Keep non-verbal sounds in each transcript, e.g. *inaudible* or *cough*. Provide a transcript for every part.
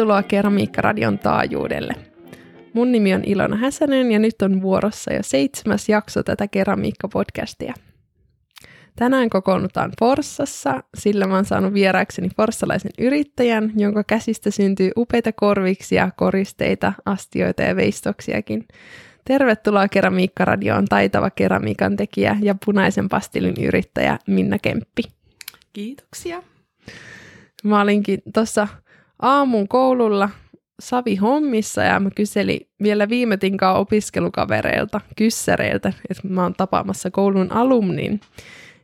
Tervetuloa Keramiikkaradion taajuudelle. Mun nimi on Ilona Häsänen ja nyt on vuorossa jo seitsemäs jakso tätä Keramiikka-podcastia. Tänään kokoonnutaan Forssassa, sillä mä oon saanut vieraakseni forssalaisen yrittäjän, jonka käsistä syntyy upeita korviksia, koristeita, astioita ja veistoksiakin. Tervetuloa Keramiikkaradioon taitava keramiikan tekijä ja punaisen pastilin yrittäjä Minna Kemppi. Kiitoksia. Mä olinkin tuossa aamun koululla Savi hommissa ja mä kyselin vielä viime tinkaan opiskelukavereilta, kyssäreiltä, että mä oon tapaamassa koulun alumnin,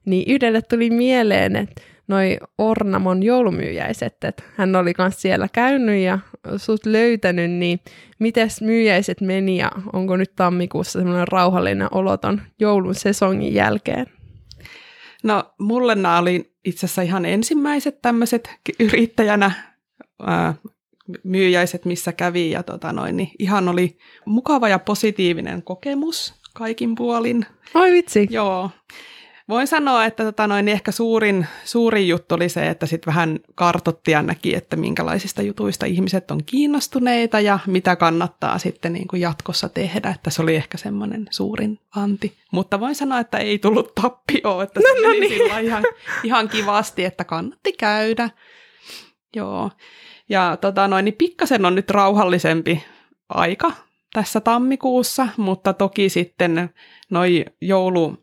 niin yhdelle tuli mieleen, että noi Ornamon joulumyyjäiset, että hän oli kanssa siellä käynyt ja sut löytänyt, niin mites myyjäiset meni ja onko nyt tammikuussa semmoinen rauhallinen oloton joulun sesongin jälkeen? No mulle nämä oli itse asiassa ihan ensimmäiset tämmöiset yrittäjänä ää, myyjäiset, missä kävi ja tota noin, niin ihan oli mukava ja positiivinen kokemus kaikin puolin. Oi vitsi. Joo. Voin sanoa, että tota noin, niin ehkä suurin, suurin juttu oli se, että sitten vähän kartotti ja näki, että minkälaisista jutuista ihmiset on kiinnostuneita ja mitä kannattaa sitten niin kuin jatkossa tehdä. Että se oli ehkä semmoinen suurin anti. Mutta voin sanoa, että ei tullut tappioon, että se no, no niin. ihan, ihan kivasti, että kannatti käydä. Joo. Ja tota noin, niin pikkasen on nyt rauhallisempi aika tässä tammikuussa, mutta toki sitten noi joulu,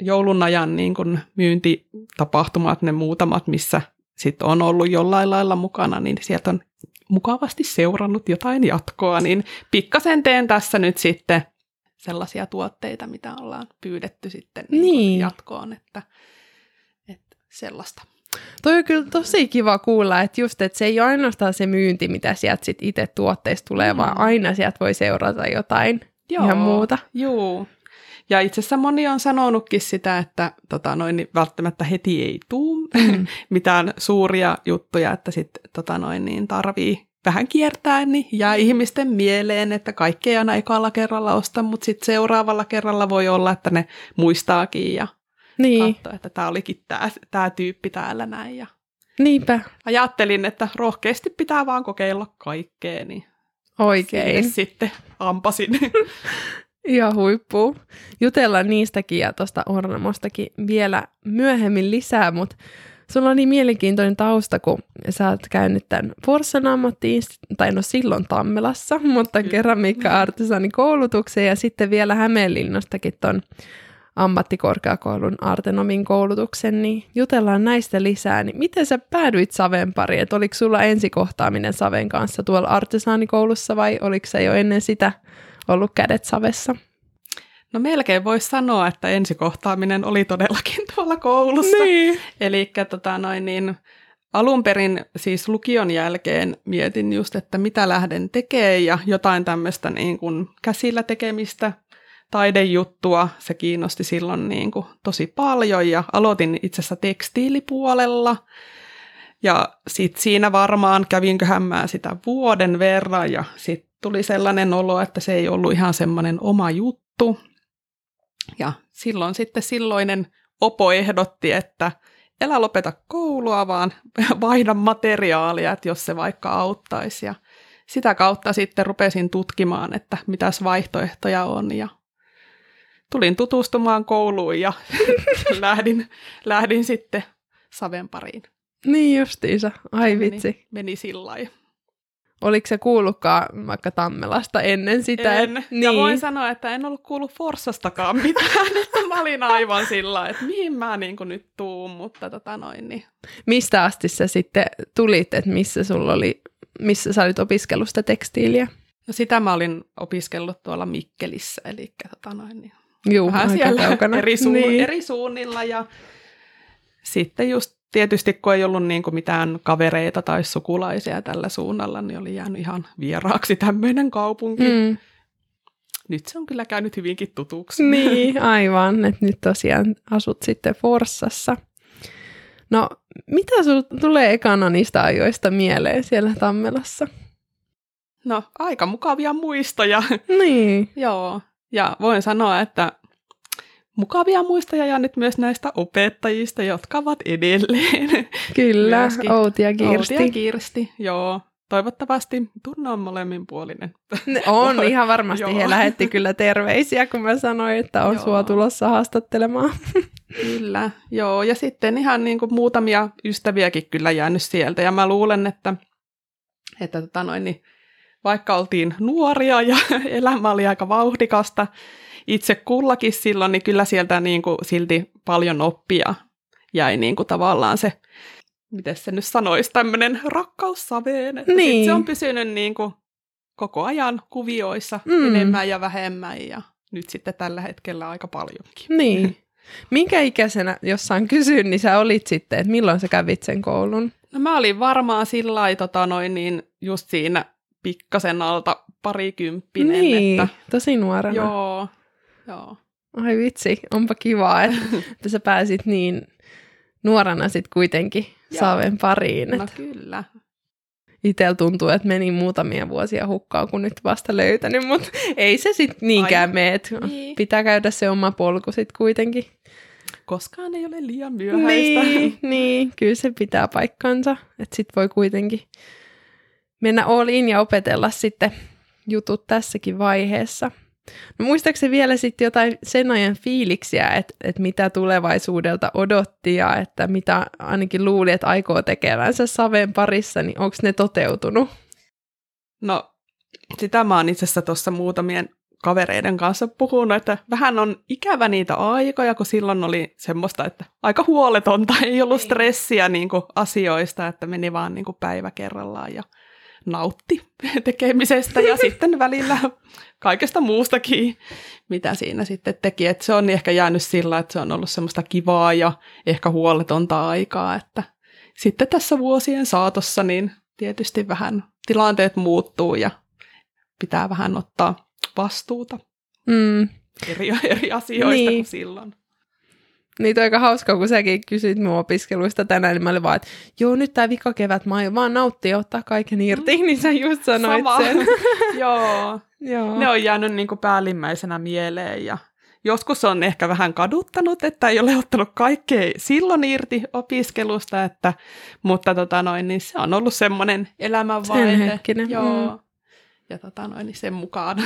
joulun ajan niin kun myyntitapahtumat, ne muutamat, missä sitten on ollut jollain lailla mukana, niin sieltä on mukavasti seurannut jotain jatkoa, niin pikkasen teen tässä nyt sitten sellaisia tuotteita, mitä ollaan pyydetty sitten niin niin. jatkoon, että, että sellaista. Toi on kyllä tosi kiva kuulla, että just, että se ei ole ainoastaan se myynti, mitä sieltä sit itse tuotteista tulee, mm. vaan aina sieltä voi seurata jotain Joo, ihan muuta. Joo, ja itse asiassa moni on sanonutkin sitä, että tota, noin, niin välttämättä heti ei tule *laughs* mm. mitään suuria juttuja, että sitten tota, noin, niin tarvii vähän kiertää, niin jää ihmisten mieleen, että kaikkea ei aina ekalla kerralla osta, mutta sitten seuraavalla kerralla voi olla, että ne muistaakin ja niin. katsoo, että tämä olikin tämä tyyppi täällä näin. Ja Niinpä. Ajattelin, että rohkeasti pitää vaan kokeilla kaikkea, niin Oikein. sitten ampasin. *laughs* Ihan huippu. Jutellaan niistäkin ja tuosta Ornamostakin vielä myöhemmin lisää, mutta sulla on niin mielenkiintoinen tausta, kun sä oot käynyt tämän Forssan ammattiin, tai no silloin Tammelassa, mutta keramiikka-artisani koulutuksen ja sitten vielä Hämeenlinnastakin ton ammattikorkeakoulun Artenomin koulutuksen, niin jutellaan näistä lisää. Niin miten sä päädyit Saven pariin? Et oliko sulla ensikohtaaminen Saven kanssa tuolla artesaanikoulussa vai oliko se jo ennen sitä ollut kädet savessa? No melkein voisi sanoa, että ensikohtaaminen oli todellakin tuolla koulussa. Niin. Eli tota noin niin, alun perin siis lukion jälkeen mietin just, että mitä lähden tekemään ja jotain tämmöistä niin kuin käsillä tekemistä, taidejuttua. Se kiinnosti silloin niin kuin tosi paljon ja aloitin itse asiassa tekstiilipuolella. Ja sitten siinä varmaan kävinköhän mä sitä vuoden verran ja sitten tuli sellainen olo, että se ei ollut ihan semmoinen oma juttu. Ja silloin sitten silloinen opo ehdotti, että älä lopeta koulua, vaan *laughs* vaihda materiaalia, että jos se vaikka auttaisi. Ja sitä kautta sitten rupesin tutkimaan, että mitäs vaihtoehtoja on ja tulin tutustumaan kouluun ja *laughs* lähdin, lähdin sitten Saven pariin. Niin justiinsa, ai vitsi. Meni, meni sillä Oliko se kuullutkaan vaikka Tammelasta ennen sitä? En. Niin. Ja voin sanoa, että en ollut kuullut Forssastakaan *laughs* mitään. että mä olin aivan sillä että mihin mä niin nyt tuun, mutta tota noin. Niin. Mistä asti sä sitten tulit, että missä sulla oli, missä sä olit opiskellut sitä tekstiiliä? No sitä mä olin opiskellut tuolla Mikkelissä, eli tota noin, niin Juu, vähän siellä eri, suun, niin. eri suunnilla ja sitten just tietysti kun ei ollut niin kuin mitään kavereita tai sukulaisia tällä suunnalla, niin oli jäänyt ihan vieraaksi tämmöinen kaupunki. Mm. Nyt se on kyllä käynyt hyvinkin tutuksi. Niin, *laughs* aivan. Että nyt tosiaan asut sitten Forssassa. No, mitä sinulle tulee ekana niistä ajoista mieleen siellä Tammelassa? No, aika mukavia muistoja. Niin. *laughs* Joo. Ja voin sanoa, että mukavia muistoja ja nyt myös näistä opettajista, jotka ovat edelleen. *laughs* Kyllä, Outi ja Kirsti. Outi ja Kirsti, joo. toivottavasti tunne on molemminpuolinen. Ne on *laughs* ihan varmasti. He lähetti kyllä terveisiä, kun mä sanoin, että on joo. sua tulossa haastattelemaan. Kyllä, joo. Ja sitten ihan niin kuin muutamia ystäviäkin kyllä jäänyt sieltä. Ja mä luulen, että, että tota noin, niin vaikka oltiin nuoria ja *laughs* elämä oli aika vauhdikasta itse kullakin silloin, niin kyllä sieltä niin kuin silti paljon oppia jäi niin kuin tavallaan se, miten se nyt sanoisi, tämmöinen rakkaussaveen. Että niin. se on pysynyt niin kuin koko ajan kuvioissa mm. enemmän ja vähemmän ja nyt sitten tällä hetkellä aika paljonkin. Niin. *laughs* Minkä ikäisenä, jos saan kysyä, niin sä olit sitten, että milloin sä kävit sen koulun? No mä olin varmaan sillä tota noin, niin just siinä pikkasen alta parikymppinen. Niin, että, tosi nuorena. Joo, joo. Ai vitsi, onpa kivaa, että, *laughs* että sä pääsit niin nuorena sitten kuitenkin Saaven pariin. No kyllä. Itellä tuntuu, että meni muutamia vuosia hukkaan, kun nyt vasta löytänyt, mutta ei se sitten niinkään mene. Niin. Pitää käydä se oma polku sitten kuitenkin. Koskaan ei ole liian myöhäistä. Niin, *laughs* niin kyllä se pitää paikkansa, että sitten voi kuitenkin mennä all in ja opetella sitten jutut tässäkin vaiheessa. No muistaakseni vielä sitten jotain sen ajan fiiliksiä, että, että mitä tulevaisuudelta odotti ja että mitä ainakin luuli, että aikoo tekevänsä Saven parissa, niin onko ne toteutunut? No sitä mä oon itse asiassa tuossa muutamien kavereiden kanssa puhunut, että vähän on ikävä niitä aikoja, kun silloin oli semmoista, että aika huoletonta, ei ollut niin. stressiä niin kuin asioista, että meni vaan niin kuin päivä kerrallaan ja nautti *laughs* tekemisestä ja sitten välillä kaikesta muustakin, mitä siinä sitten teki. Et se on ehkä jäänyt sillä, että se on ollut semmoista kivaa ja ehkä huoletonta aikaa, että sitten tässä vuosien saatossa niin tietysti vähän tilanteet muuttuu ja pitää vähän ottaa vastuuta mm. eri, eri asioista niin. kuin silloin. Niitä on aika hauskaa, kun säkin kysyit mun opiskeluista tänään, niin mä olin vaan, että joo, nyt tää vika kevät, mä aion vaan nauttia ottaa kaiken irti, mm. niin sä just sanoit Sama. sen. *laughs* joo. joo. Ne on jäänyt niin kuin päällimmäisenä mieleen ja joskus on ehkä vähän kaduttanut, että ei ole ottanut kaikkea silloin irti opiskelusta, että, mutta tota noin, niin se on ollut semmoinen elämänvaihe. Sen hetkinen. Joo. Mm ja tota noin, niin sen mukaan.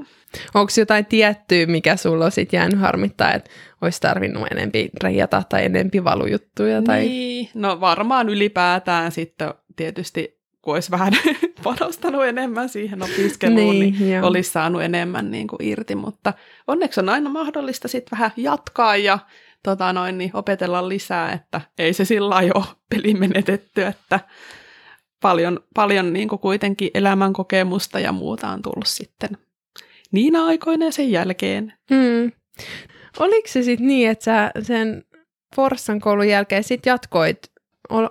*laughs* Onko jotain tiettyä, mikä sulla on sit jäänyt harmittaa, että olisi tarvinnut enempi reijata tai enempi valujuttuja? Tai... Niin, no varmaan ylipäätään sitten tietysti, kun olisi vähän *laughs* panostanut enemmän siihen opiskeluun, niin, niin olisi saanut enemmän niin kuin irti, mutta onneksi on aina mahdollista sitten vähän jatkaa ja tota noin, niin opetella lisää, että ei se sillä ole peli menetetty, että paljon, paljon niin kuin kuitenkin elämänkokemusta ja muuta on tullut sitten niinä aikoina ja sen jälkeen. Hmm. Oliko se sitten niin, että sä sen Forssan koulun jälkeen sitten jatkoit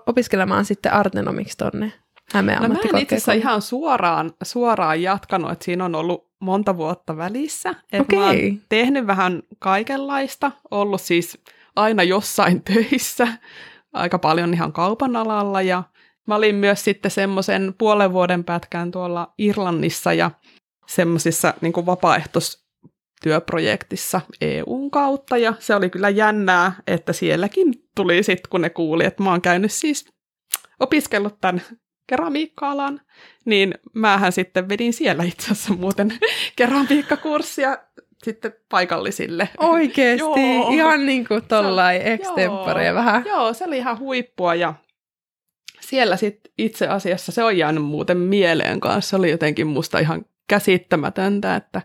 opiskelemaan sitten Artenomiksi tonne Hämeen no mä en itse asiassa ihan suoraan, suoraan jatkanut, että siinä on ollut monta vuotta välissä. Että okay. mä oon tehnyt vähän kaikenlaista, ollut siis aina jossain *laughs* töissä, aika paljon ihan kaupan alalla ja Mä olin myös sitten semmoisen puolen vuoden pätkän tuolla Irlannissa ja semmoisissa niin vapaaehtoistyöprojektissa EUn kautta. Ja se oli kyllä jännää, että sielläkin tuli sitten, kun ne kuuli, että mä oon käynyt siis opiskellut tämän keramiikka-alan, niin mähän sitten vedin siellä itse asiassa muuten *laughs* keramiikkakurssia sitten paikallisille. Oikeesti? *laughs* Ihan niin kuin tollain extempore vähän. Joo, se oli ihan huippua ja siellä sitten itse asiassa se on jäänyt muuten mieleen kanssa. Se oli jotenkin musta ihan käsittämätöntä, että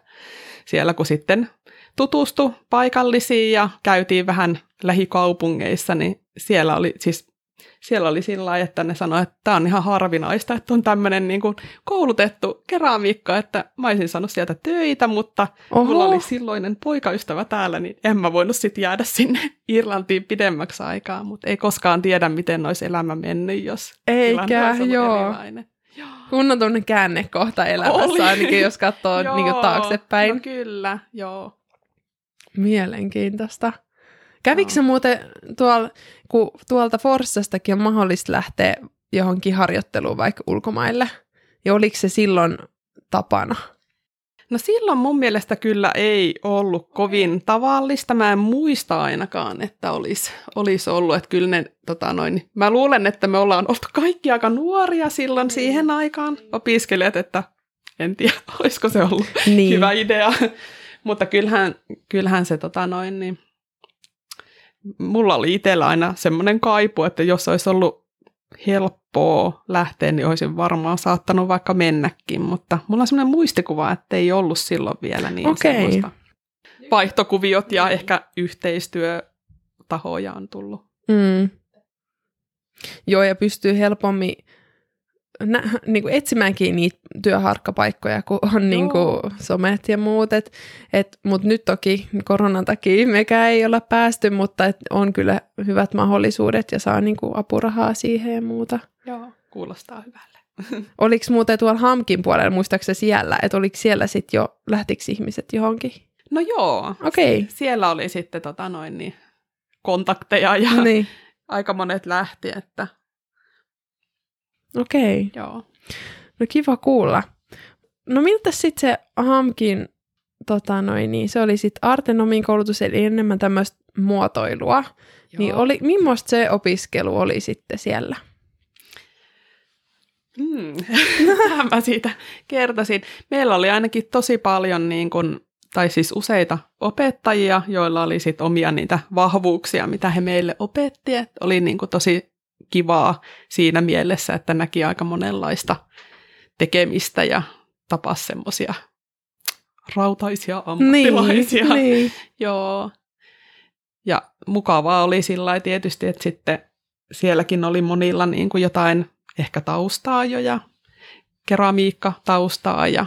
siellä kun sitten tutustu paikallisiin ja käytiin vähän lähikaupungeissa, niin siellä oli siis siellä oli sillä lailla, että ne sanoivat, että tämä on ihan harvinaista, että on tämmöinen niin kuin koulutettu keramiikka, että mä olisin saanut sieltä töitä, mutta Oho. mulla oli silloinen poikaystävä täällä, niin en mä voinut sitten jäädä sinne Irlantiin pidemmäksi aikaa, mutta ei koskaan tiedä, miten olisi elämä mennyt, jos Eikä, joo. Erilainen. Kunnon tunne käännekohta elämässä oli. ainakin, jos katsoo *laughs* niin taaksepäin. No kyllä, joo. Mielenkiintoista. Kävikö se muuten tuolla, kun tuolta Forssastakin on mahdollista lähteä johonkin harjoitteluun vaikka ulkomaille, ja oliko se silloin tapana? No silloin mun mielestä kyllä ei ollut kovin tavallista. Mä en muista ainakaan, että olisi, olisi ollut. Että kyllä ne, tota noin, mä luulen, että me ollaan oltu kaikki aika nuoria silloin mm. siihen aikaan opiskelijat, että en tiedä, *laughs* olisiko se ollut niin. hyvä idea. *laughs* Mutta kyllähän, kyllähän se tota noin, niin, mulla oli itsellä aina semmoinen kaipu, että jos olisi ollut helppoa lähteä, niin olisin varmaan saattanut vaikka mennäkin, mutta mulla on semmoinen muistikuva, että ei ollut silloin vielä niin okay. semmoista vaihtokuviot ja ehkä yhteistyötahoja on tullut. Mm. Joo, ja pystyy helpommin nä, niin kuin etsimäänkin niitä työharkkapaikkoja, kun on niin kuin somet ja muut. Et, et, Mutta nyt toki koronan takia mekään ei olla päästy, mutta et on kyllä hyvät mahdollisuudet ja saa niin kuin apurahaa siihen ja muuta. Joo, kuulostaa hyvälle. *laughs* oliko muuten tuolla Hamkin puolella, muistaakseni siellä, että oliko siellä sitten jo, lähtikö ihmiset johonkin? No joo, okay. siellä oli sitten tota noin, niin, kontakteja ja niin. *laughs* aika monet lähti, että Okei. Okay. Joo. No kiva kuulla. No miltä sitten se Hamkin, tota noin, niin se oli sitten Artenomin koulutus, eli enemmän tämmöistä muotoilua. Niin Joo. Niin oli, millaista se opiskelu oli sitten siellä? Hmm. *laughs* mä siitä kertoisin. Meillä oli ainakin tosi paljon niin kun, tai siis useita opettajia, joilla oli sit omia niitä vahvuuksia, mitä he meille opetti. Et oli niin tosi kivaa siinä mielessä, että näki aika monenlaista tekemistä ja tapasi semmoisia rautaisia ammattilaisia. Niin, niin. *laughs* Joo. Ja mukavaa oli sillä tietysti, että sitten sielläkin oli monilla niin kuin jotain ehkä taustaa jo ja keramiikka-taustaa ja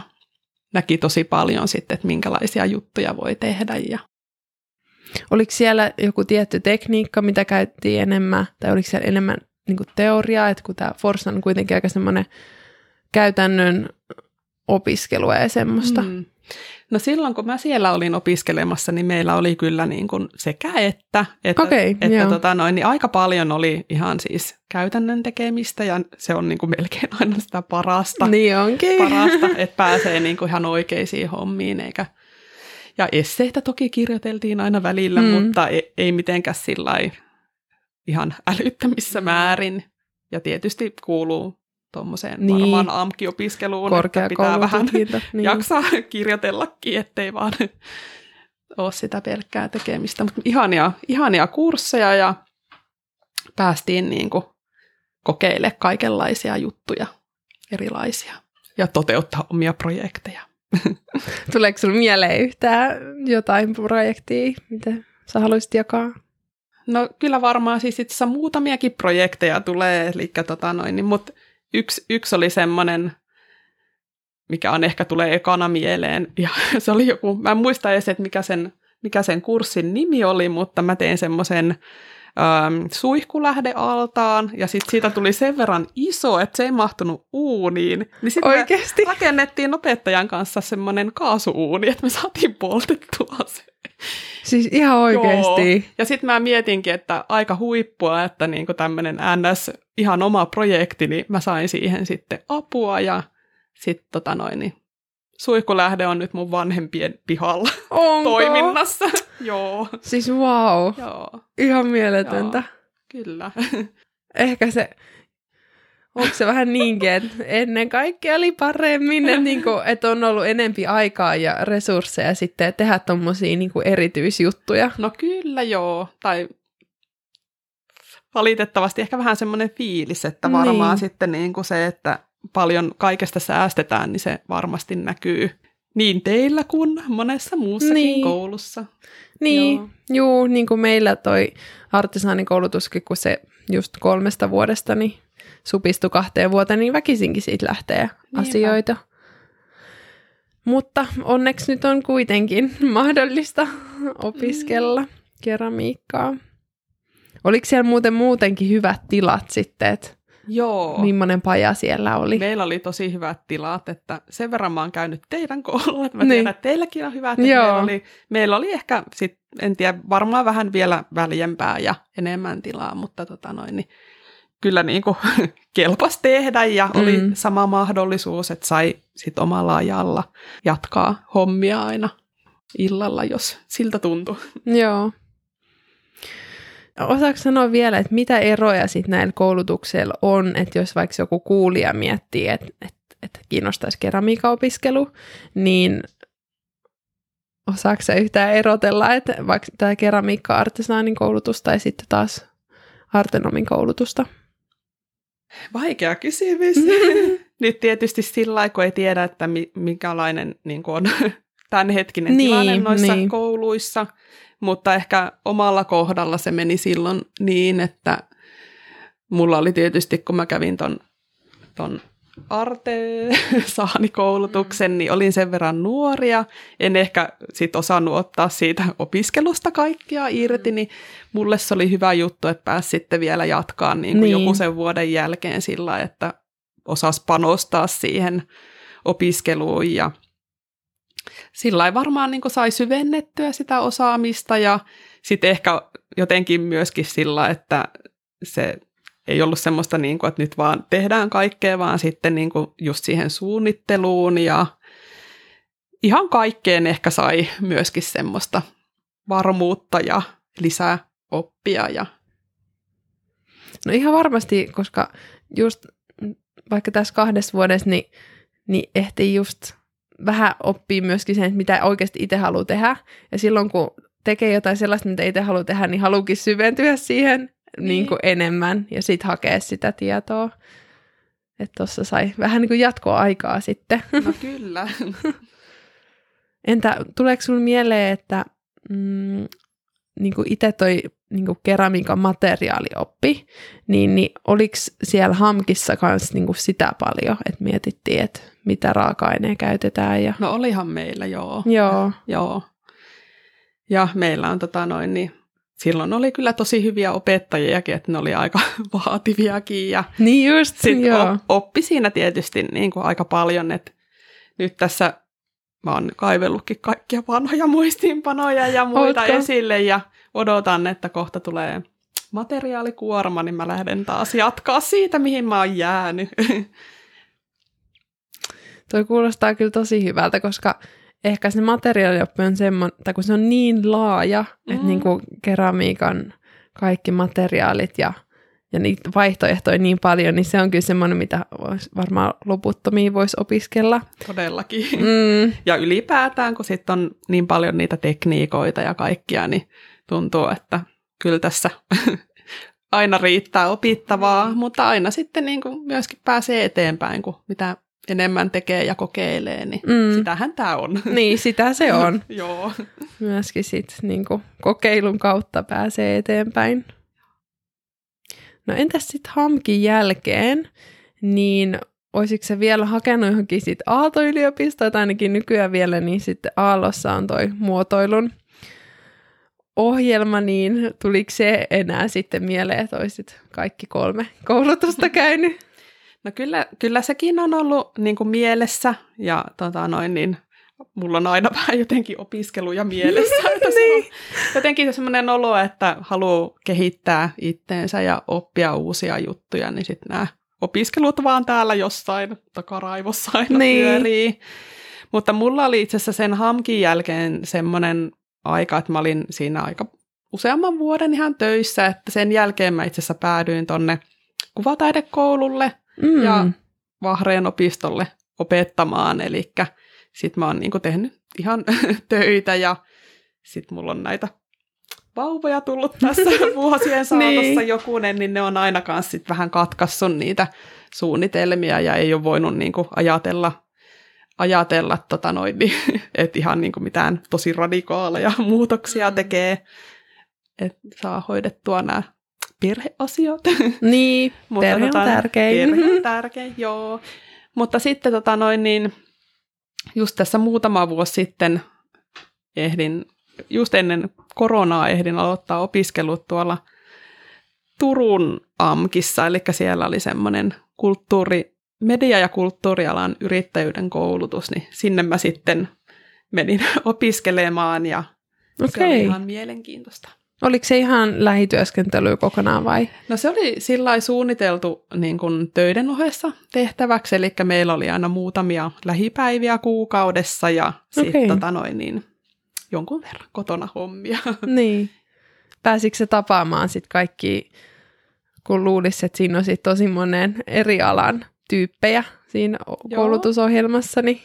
näki tosi paljon sitten, että minkälaisia juttuja voi tehdä. Ja... Oliko siellä joku tietty tekniikka, mitä käyttiin enemmän, tai oliko siellä enemmän niin kuin teoriaa, että kun tämä Forsa on kuitenkin aika semmoinen käytännön opiskelua ja semmoista. Mm. No silloin, kun mä siellä olin opiskelemassa, niin meillä oli kyllä niin kuin sekä että, että, okay, että tota noin, niin aika paljon oli ihan siis käytännön tekemistä ja se on niin kuin melkein *laughs* aina sitä parasta, niin onkin. parasta *laughs* että pääsee niin kuin ihan oikeisiin hommiin eikä ja esseitä toki kirjoiteltiin aina välillä, mm. mutta ei, ei mitenkään sillä ihan *laughs* älyttömissä määrin. Ja tietysti kuuluu tuommoiseen niin. varmaan AMK-opiskeluun, että pitää vähän *laughs* niin. jaksaa kirjoitellakin, ettei vaan *laughs* ole sitä pelkkää tekemistä. Mutta ihania, ihania kursseja ja päästiin niin kuin kokeile kaikenlaisia juttuja, erilaisia, ja toteuttaa omia projekteja. Tuleeko sinulle mieleen yhtään jotain projektia, mitä sä haluaisit jakaa? No kyllä varmaan siis itse muutamiakin projekteja tulee, eli tota noin, niin, mutta yksi, yksi oli semmoinen, mikä on ehkä tulee ekana mieleen, ja *laughs* se oli joku, mä en muista edes, että mikä sen, mikä sen kurssin nimi oli, mutta mä tein semmoisen ähm, suihkulähdealtaan, ja sitten siitä tuli sen verran iso, että se ei mahtunut uuniin. Niin sitten rakennettiin opettajan kanssa semmoinen kaasuuuni, että me saatiin poltettua se. Siis ihan oikeasti. Joo. Ja sitten mä mietinkin, että aika huippua, että niinku tämmöinen NS ihan oma projekti, niin mä sain siihen sitten apua ja sitten tota noin, niin suihkulähde on nyt mun vanhempien pihalla Onko? toiminnassa. Joo. Siis wow. Joo. Ihan mieletöntä. Joo, kyllä. Ehkä se Onko se vähän niinkin, että ennen kaikkea oli paremmin, että, niin kuin, että on ollut enempi aikaa ja resursseja sitten tehdä tuommoisia niin erityisjuttuja? No kyllä joo, tai valitettavasti ehkä vähän semmoinen fiilis, että varmaan niin. sitten niin kuin se, että paljon kaikesta säästetään, niin se varmasti näkyy niin teillä kuin monessa muussakin niin. koulussa. Niin, joo. Juu, niin kuin meillä toi artisaanikoulutuskin, kun se just kolmesta vuodesta, niin supistu kahteen vuoteen, niin väkisinkin siitä lähtee Niinpä. asioita. Mutta onneksi nyt on kuitenkin *laughs* mahdollista opiskella mm. keramiikkaa. Oliko siellä muuten muutenkin hyvät tilat sitten, että Joo. millainen paja siellä oli? Meillä oli tosi hyvät tilat, että sen verran mä oon käynyt teidän koululla, että mä niin. tiedän, että teilläkin on hyvät. Meillä oli, meillä oli ehkä, sit, en tiedä, varmaan vähän vielä väljempää ja enemmän tilaa, mutta tota noin, niin kyllä niin kuin *laughs* kelpas tehdä ja oli Mm. sama mahdollisuus, että sai sit omalla ajalla jatkaa hommia aina illalla, jos siltä tuntui. Joo. Osaatko sanoa vielä, että mitä eroja sitten näillä koulutuksilla on, että jos vaikka joku kuulija miettii, että, että, että kiinnostaisi keramiikaopiskelu, niin osaatko sä yhtään erotella, että vaikka tämä keramiikka-artesaanin koulutus tai sitten taas artenomin koulutusta? Vaikea kysymys. *laughs* Nyt tietysti sillä lailla, kun ei tiedä, että mi- minkälainen niin on *laughs* tämänhetkinen Niin, tilanne noissa niin. kouluissa, mutta ehkä omalla kohdalla se meni silloin niin, että mulla oli tietysti, kun mä kävin ton, ton Arte-saanikoulutuksen, niin olin sen verran nuoria. En ehkä sit osannut ottaa siitä opiskelusta kaikkia irti, niin mulle se oli hyvä juttu, että pääsi sitten vielä jatkaa niin kuin Niin. joku sen vuoden jälkeen sillä, että osasi panostaa siihen opiskeluun ja sillä varmaan niin sai syvennettyä sitä osaamista ja sitten ehkä jotenkin myöskin sillä, että se ei ollut semmoista, niin kuin, että nyt vaan tehdään kaikkea, vaan sitten niin kuin just siihen suunnitteluun ja ihan kaikkeen ehkä sai myöskin semmoista varmuutta ja lisää oppia. Ja... No ihan varmasti, koska just vaikka tässä kahdessa vuodessa, niin, niin ehtii just vähän oppii myöskin sen, että mitä oikeasti itse haluaa tehdä. Ja silloin kun tekee jotain sellaista, mitä itse haluaa tehdä, niin haluukin syventyä siihen niin. Niin kuin enemmän ja sitten hakea sitä tietoa. Että tuossa sai vähän niin kuin jatkoaikaa sitten. No *laughs* kyllä. Entä tuleeko sinulle mieleen, että mm, niin kuin itse toi niin kuin keramiikan materiaalioppi, niin, niin oliko siellä HAMKissa kanssa niin kuin sitä paljon, että mietittiin, että mitä raaka-aineja käytetään? Ja... No olihan meillä, joo. Joo, Joo. Ja meillä on tota noin, niin silloin oli kyllä tosi hyviä opettajiakin, että ne oli aika *laughs* vaativiakin ja niin just, sitten joo. oppi siinä tietysti niin kuin aika paljon, että nyt tässä mä oon kaivellutkin kaikkia vanhoja muistiinpanoja ja muita Ootko? esille ja odotan, että kohta tulee materiaalikuorma, niin mä lähden taas jatkaa siitä, mihin mä oon jäänyt. *laughs* Toi kuulostaa kyllä tosi hyvältä, koska ehkä se materiaalioppi on semmoinen, tai kun se on niin laaja, mm. että niin kuin keramiikan kaikki materiaalit ja, ja niitä vaihtoehtoja niin paljon, niin se on kyllä semmoinen, mitä vois, varmaan loputtomiin voisi opiskella. Todellakin. Mm. Ja ylipäätään, kun sitten on niin paljon niitä tekniikoita ja kaikkia, niin tuntuu, että kyllä tässä *laughs* aina riittää opittavaa, mutta aina sitten niin kuin myöskin pääsee eteenpäin, kun mitä enemmän tekee ja kokeilee, niin Mm. sitähän tämä on. Niin, sitä se on. *laughs* Joo. Myöskin sit niin kuin kokeilun kautta pääsee eteenpäin. No entäs sitten HAMKin jälkeen, niin olisitko se vielä hakenut johonkin sit Aalto-yliopistoon, tai ainakin nykyään vielä, niin sitten Aallossa on toi muotoilun ohjelma, niin tuliko se enää sitten mieleen, että olisit kaikki kolme koulutusta käynyt? *laughs* No kyllä, kyllä sekin on ollut niin kuin mielessä ja tota noin, niin mulla on aina *laughs* vähän jotenkin opiskeluja mielessä. Että *laughs* se on jotenkin semmoinen olo, että haluaa kehittää itteensä ja oppia uusia juttuja, niin sitten nämä opiskelut vaan täällä jossain takaraivossa aina Niin. pyörii. Mutta mulla oli itse asiassa sen hamkin jälkeen semmoinen aika, että mä olin siinä aika useamman vuoden ihan töissä, että sen jälkeen mä itse asiassa päädyin tonne kuvataidekoululle Mm. ja Vahreen opistolle opettamaan, eli sitten mä oon niinku tehnyt ihan *laughs* töitä ja sitten mulla on näitä vauvoja tullut tässä *laughs* vuosien saatossa Niin. jokunen, niin ne on aina kanssa sit vähän katkassut niitä suunnitelmia ja ei ole voinut niinku ajatella, ajatella tota noin, *laughs* niin, että ihan niinku mitään tosi radikaaleja muutoksia Mm. tekee, että saa hoidettua nämä perheasiat. Niin, *laughs* Mutta perhe on tota, tärkein. Perhe on tärkein, joo. Mutta sitten tota noin niin, just tässä muutama vuosi sitten ehdin, just ennen koronaa ehdin aloittaa opiskelut tuolla Turun AMKissa, eli siellä oli semmoinen kulttuuri, media- ja kulttuurialan yrittäjyyden koulutus, niin sinne mä sitten menin *laughs* opiskelemaan ja se oli ihan mielenkiintoista. Oliko se ihan lähityöskentely kokonaan vai? No se oli sillä suunniteltu niin kuin töiden ohessa tehtäväksi, eli meillä oli aina muutamia lähipäiviä kuukaudessa ja okay. sitten tota noin, niin, jonkun verran kotona hommia. *laughs* Niin. Pääsikö se tapaamaan sitten kaikki, kun luulisi, että siinä on sit tosi monen eri alan tyyppejä siinä Joo. koulutusohjelmassa, niin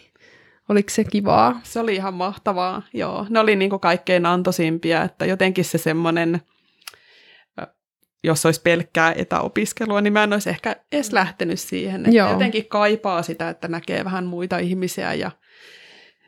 Oliko se kivaa? Se oli ihan mahtavaa, joo. Ne oli niin kuin kaikkein antoisimpia, että jotenkin se semmoinen, jos olisi pelkkää etäopiskelua, niin mä en olisi ehkä edes lähtenyt siihen. Että joo. jotenkin kaipaa sitä, että näkee vähän muita ihmisiä ja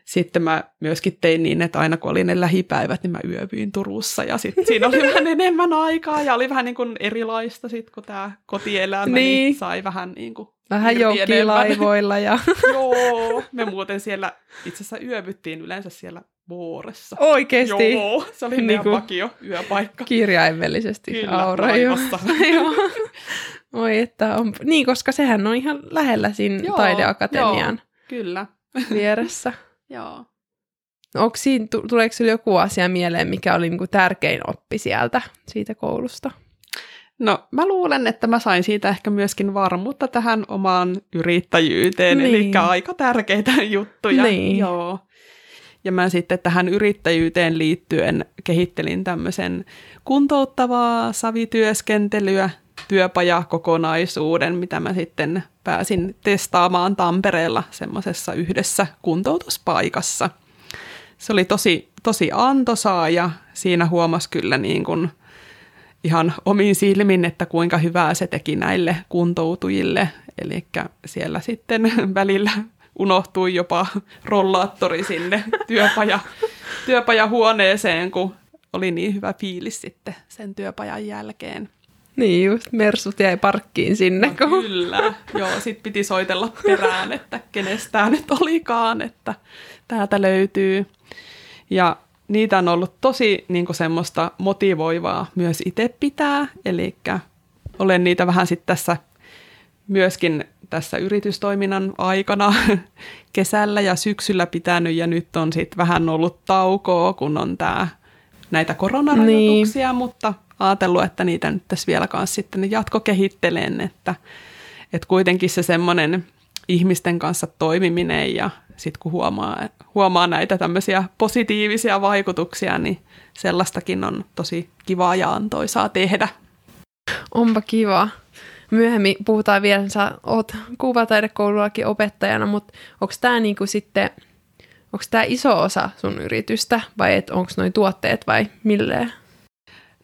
sitten mä myöskin tein niin, että aina kun oli ne lähipäivät, niin mä yövyin Turussa ja sitten siinä oli *laughs* vähän enemmän aikaa ja oli vähän niin kuin erilaista sitten, kun tämä kotielämä niin. niin sai vähän niin kuin Vähän joukilaivoilla *laughs* ja... *laughs* Joo, me muuten siellä itse asiassa yövyttiin yleensä siellä vuoressa. Oikeesti? Joo, se oli niin kuin vakio yöpaikka. Kirjaimellisesti Kyllä, aura, *laughs* joo. Oi, että on... Niin, koska sehän on ihan lähellä siinä joo, taideakatemian joo, kyllä. vieressä. joo. Onko siinä, tuleeko sinulle joku asia mieleen, mikä oli niinku tärkein oppi sieltä, siitä koulusta? No mä luulen, että mä sain siitä ehkä myöskin varmuutta tähän omaan yrittäjyyteen, niin. eli aika tärkeitä *laughs* juttuja. Niin. Joo. Ja mä sitten tähän yrittäjyyteen liittyen kehittelin tämmöisen kuntouttavaa savityöskentelyä, työpajakokonaisuuden, mitä mä sitten pääsin testaamaan Tampereella semmoisessa yhdessä kuntoutuspaikassa. Se oli tosi, tosi antoisaa ja siinä huomasi kyllä niin kuin – ihan omiin silmin, että kuinka hyvää se teki näille kuntoutujille. Eli siellä sitten *laughs* välillä unohtui jopa rollaattori sinne *laughs* työpaja, työpajahuoneeseen, kun oli niin hyvä fiilis sitten sen työpajan jälkeen. Niin just, mersut jäi parkkiin sinne. No, kun... Kyllä, joo, sit piti soitella perään, että kenestä nyt olikaan, että täältä löytyy. Ja niitä on ollut tosi niin kuin semmoista motivoivaa myös itse pitää, eli olen niitä vähän sitten tässä myöskin tässä yritystoiminnan aikana *laughs* kesällä ja syksyllä pitänyt ja nyt on sitten vähän ollut taukoa, kun on tää, näitä koronarajoituksia, niin. mutta ajatellut, että niitä nyt tässä vielä kanssa sitten jatkokehittelen, että, että kuitenkin se semmoinen ihmisten kanssa toimiminen ja sitten kun huomaa, huomaa näitä tämmöisiä positiivisia vaikutuksia, niin sellaistakin on tosi kivaa ja antoisaa tehdä. Onpa kiva. Myöhemmin puhutaan vielä, sä oot kuvataidekoulullakin opettajana, mutta onko tämä niinku sitten, onko tämä iso osa sun yritystä vai onko noin tuotteet vai milleen?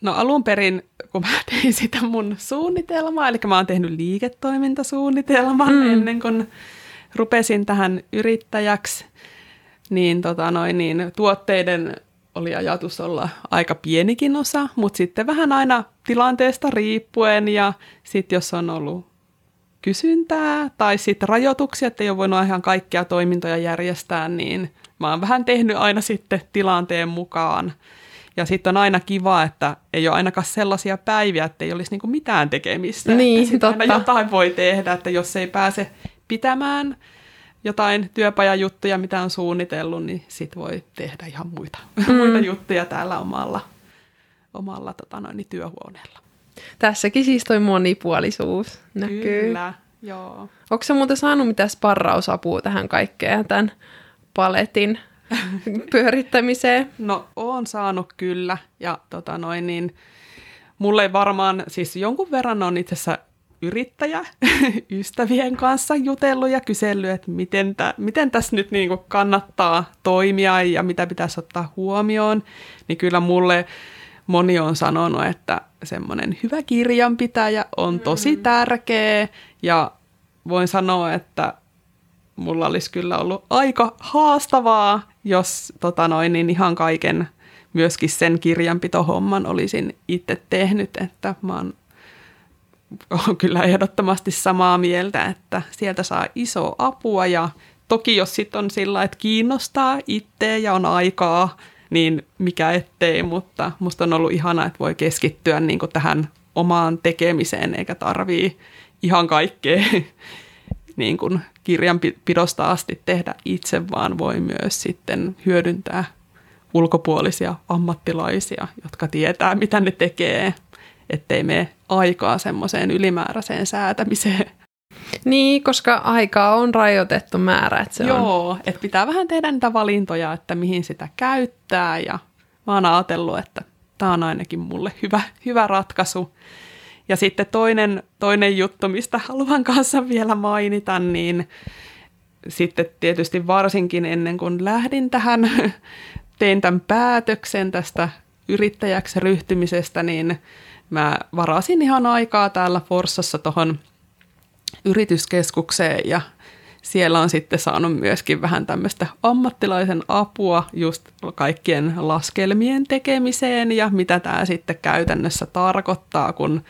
No alun perin, kun mä tein sitä mun suunnitelmaa, eli mä oon tehnyt liiketoimintasuunnitelman mm. ennen kuin rupesin tähän yrittäjäksi, niin, tota noin, niin tuotteiden oli ajatus olla aika pienikin osa, mutta sitten vähän aina tilanteesta riippuen ja sitten jos on ollut kysyntää tai sitten rajoituksia, että ei ole voinut ihan kaikkia toimintoja järjestää, niin mä oon vähän tehnyt aina sitten tilanteen mukaan. Ja sitten on aina kiva, että ei ole ainakaan sellaisia päiviä, että ei olisi niinku mitään tekemistä. Niin, että aina jotain voi tehdä, että jos ei pääse pitämään jotain työpajajuttuja, mitä on suunnitellut, niin sit voi tehdä ihan muita, *laughs* mm. muita juttuja täällä omalla, omalla tota noin, työhuoneella. Tässäkin siis toi monipuolisuus näkyy. Kyllä, joo. Onko se muuten saanut mitään sparrausapua tähän kaikkeen, tämän paletin *laughs* pyörittämiseen? No, on saanut kyllä. Ja tota noin, niin mulle varmaan, siis jonkun verran on itse asiassa yrittäjä *laughs* ystävien kanssa jutellut ja kysellyt, että miten, tä, miten tässä nyt niin kuin kannattaa toimia ja mitä pitäisi ottaa huomioon, niin kyllä mulle moni on sanonut, että semmoinen hyvä kirjanpitäjä on tosi mm. tärkeä ja voin sanoa, että mulla olisi kyllä ollut aika haastavaa, jos tota noin, niin ihan kaiken myöskin sen kirjanpitohomman olisin itse tehnyt, että mä oon on kyllä ehdottomasti samaa mieltä, että sieltä saa iso apua. Ja toki jos sitten on sillä, että kiinnostaa itseä ja on aikaa, niin mikä ettei, mutta musta on ollut ihana, että voi keskittyä niin tähän omaan tekemiseen eikä tarvii ihan kaikkea *laughs* niin kuin kirjanpidosta asti tehdä itse, vaan voi myös sitten hyödyntää ulkopuolisia ammattilaisia, jotka tietää, mitä ne tekee, ettei mene aikaa semmoiseen ylimääräiseen säätämiseen. Niin, koska aikaa on rajoitettu määrä. Että se Joo, on... että pitää vähän tehdä niitä valintoja, että mihin sitä käyttää ja mä oon ajatellut, että tämä on ainakin mulle hyvä, hyvä ratkaisu. Ja sitten toinen, toinen juttu, mistä haluan kanssa vielä mainita, niin sitten tietysti varsinkin ennen kuin lähdin tähän, tein tämän päätöksen tästä yrittäjäksi ryhtymisestä, niin mä varasin ihan aikaa täällä Forssassa tuohon yrityskeskukseen ja siellä on sitten saanut myöskin vähän tämmöistä ammattilaisen apua just kaikkien laskelmien tekemiseen ja mitä tämä sitten käytännössä tarkoittaa, kun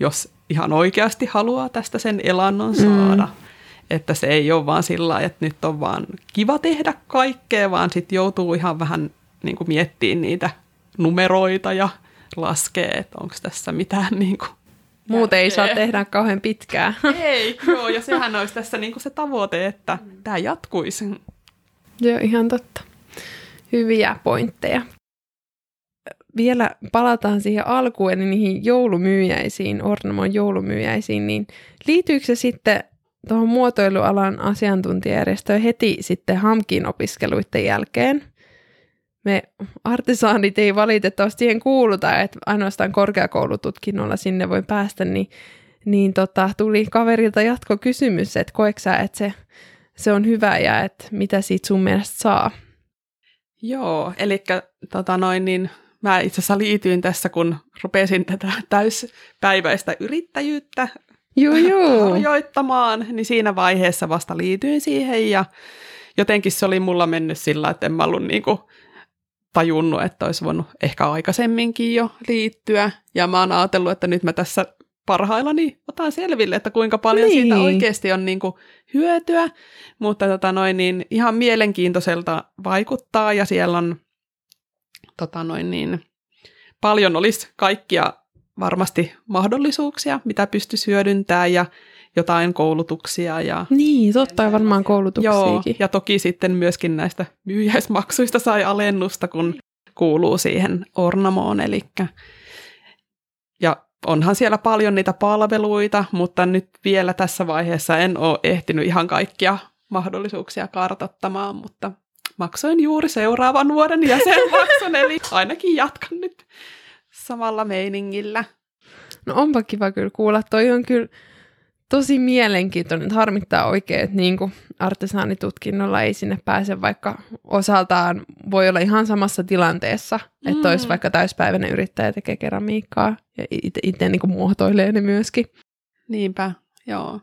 jos ihan oikeasti haluaa tästä sen elannon saada. Mm. Että se ei ole vaan sillä että nyt on vaan kiva tehdä kaikkea, vaan sitten joutuu ihan vähän niin kuin miettimään niitä numeroita ja laskee, että onko tässä mitään niin kuin Muuten ei saa tehdä kauhean pitkään. *laughs* Ei, joo, ja sehän olisi tässä niin kuin se tavoite, että tämä jatkuisi. Joo, ihan totta. Hyviä pointteja. Vielä palataan siihen alkuun, eli niihin joulumyyjäisiin, Ornamon joulumyyjäisiin, niin liittyykö se sitten tuohon muotoilualan asiantuntijajärjestöön heti sitten HAMKin opiskeluiden jälkeen? Me artisaanit ei valitettavasti siihen kuuluta, että ainoastaan korkeakoulututkinnolla sinne voi päästä, niin, niin tota, tuli kaverilta jatkokysymys, että koeksä, että se, se on hyvä ja että mitä siitä sun mielestä saa? Joo, eli tota noin, niin mä itse asiassa liityin tässä, kun rupesin tätä täyspäiväistä yrittäjyyttä joo, joo. harjoittamaan, niin siinä vaiheessa vasta liityin siihen ja jotenkin se oli mulla mennyt sillä, että en mä ollut niinku tajunnut, että olisi voinut ehkä aikaisemminkin jo liittyä. Ja mä oon ajatellut, että nyt mä tässä parhaillani otan selville, että kuinka paljon niin. siitä oikeasti on niin kuin hyötyä. Mutta tota noin, niin ihan mielenkiintoiselta vaikuttaa ja siellä on tota noin, niin, paljon olisi kaikkia varmasti mahdollisuuksia, mitä pystyisi hyödyntämään ja jotain koulutuksia. Ja niin, totta ja varmaan koulutuksiakin. Joo, ja toki sitten myöskin näistä myyjäismaksuista sai alennusta, kun kuuluu siihen Ornamoon. Elikkä. Ja onhan siellä paljon niitä palveluita, mutta nyt vielä tässä vaiheessa en ole ehtinyt ihan kaikkia mahdollisuuksia kartottamaan, mutta maksoin juuri seuraavan vuoden jäsenmaksun, eli ainakin jatkan nyt samalla meiningillä. No onpa kiva kyllä kuulla. Toi on kyllä tosi mielenkiintoinen, että harmittaa oikein, että niin kuin artesaanitutkinnolla ei sinne pääse, vaikka osaltaan voi olla ihan samassa tilanteessa, mm. että olisi vaikka täyspäiväinen yrittäjä tekee keramiikkaa ja itse niin muotoilee ne myöskin. Niinpä, joo.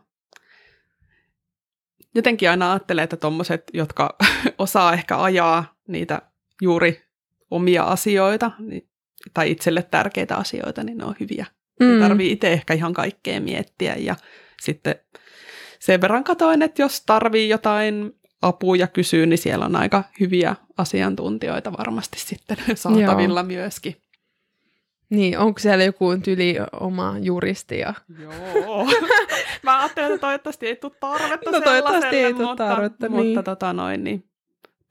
Jotenkin aina ajattelee, että tuommoiset, jotka *laughs* osaa ehkä ajaa niitä juuri omia asioita niin, tai itselle tärkeitä asioita, niin ne on hyviä. Mm. Ei tarvii itse ehkä ihan kaikkea miettiä ja sitten sen verran katoin, että jos tarvii jotain apua ja kysyy, niin siellä on aika hyviä asiantuntijoita varmasti sitten *laughs* saatavilla Joo. myöskin. Niin, onko siellä joku tyli oma juristi? Ja... Joo. *laughs* Mä ajattelin, että toivottavasti ei tule tarvetta no, toivottavasti ei tule tarvetta, mutta, niin. mutta tota noin, niin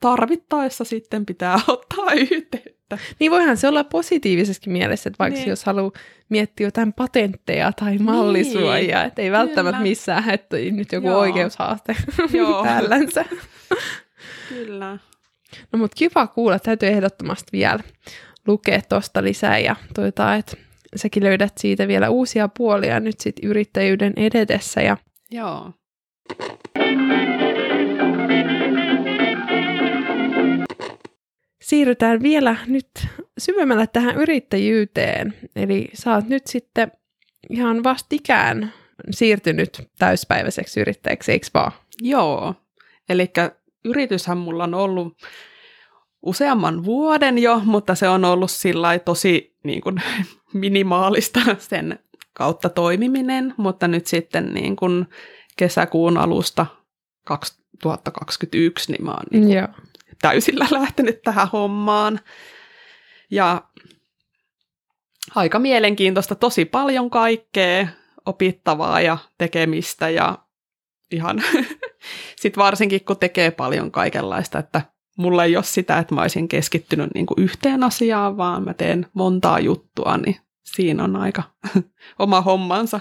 tarvittaessa sitten pitää *laughs* ottaa yhteyttä että... Niin voihan se olla positiivisessakin mielessä, että vaikka niin. jos haluaa miettiä jotain patentteja tai mallisuojia, niin. että ei välttämättä Kyllä. missään, että nyt joku Joo. oikeushaaste *laughs* Joo. päällänsä. Kyllä. No mutta kiva kuulla, täytyy ehdottomasti vielä lukea tuosta lisää ja toivotaan, että säkin löydät siitä vielä uusia puolia nyt sitten yrittäjyyden edetessä. Ja... Joo. Siirrytään vielä nyt syvemmälle tähän yrittäjyyteen. Eli sä oot nyt sitten ihan vastikään siirtynyt täyspäiväiseksi yrittäjäksi, eikö vaan? Joo, eli yrityshän mulla on ollut useamman vuoden jo, mutta se on ollut sillä tosi niin kuin, *laughs* minimaalista sen kautta toimiminen, mutta nyt sitten niin kuin kesäkuun alusta 2021, niin mä oon niin kuin, täysillä lähtenyt tähän hommaan. Ja aika mielenkiintoista, tosi paljon kaikkea opittavaa ja tekemistä ja ihan *laughs* sitten varsinkin kun tekee paljon kaikenlaista, että mulla ei ole sitä, että mä olisin keskittynyt niin kuin yhteen asiaan, vaan mä teen montaa juttua, niin siinä on aika *laughs* oma hommansa.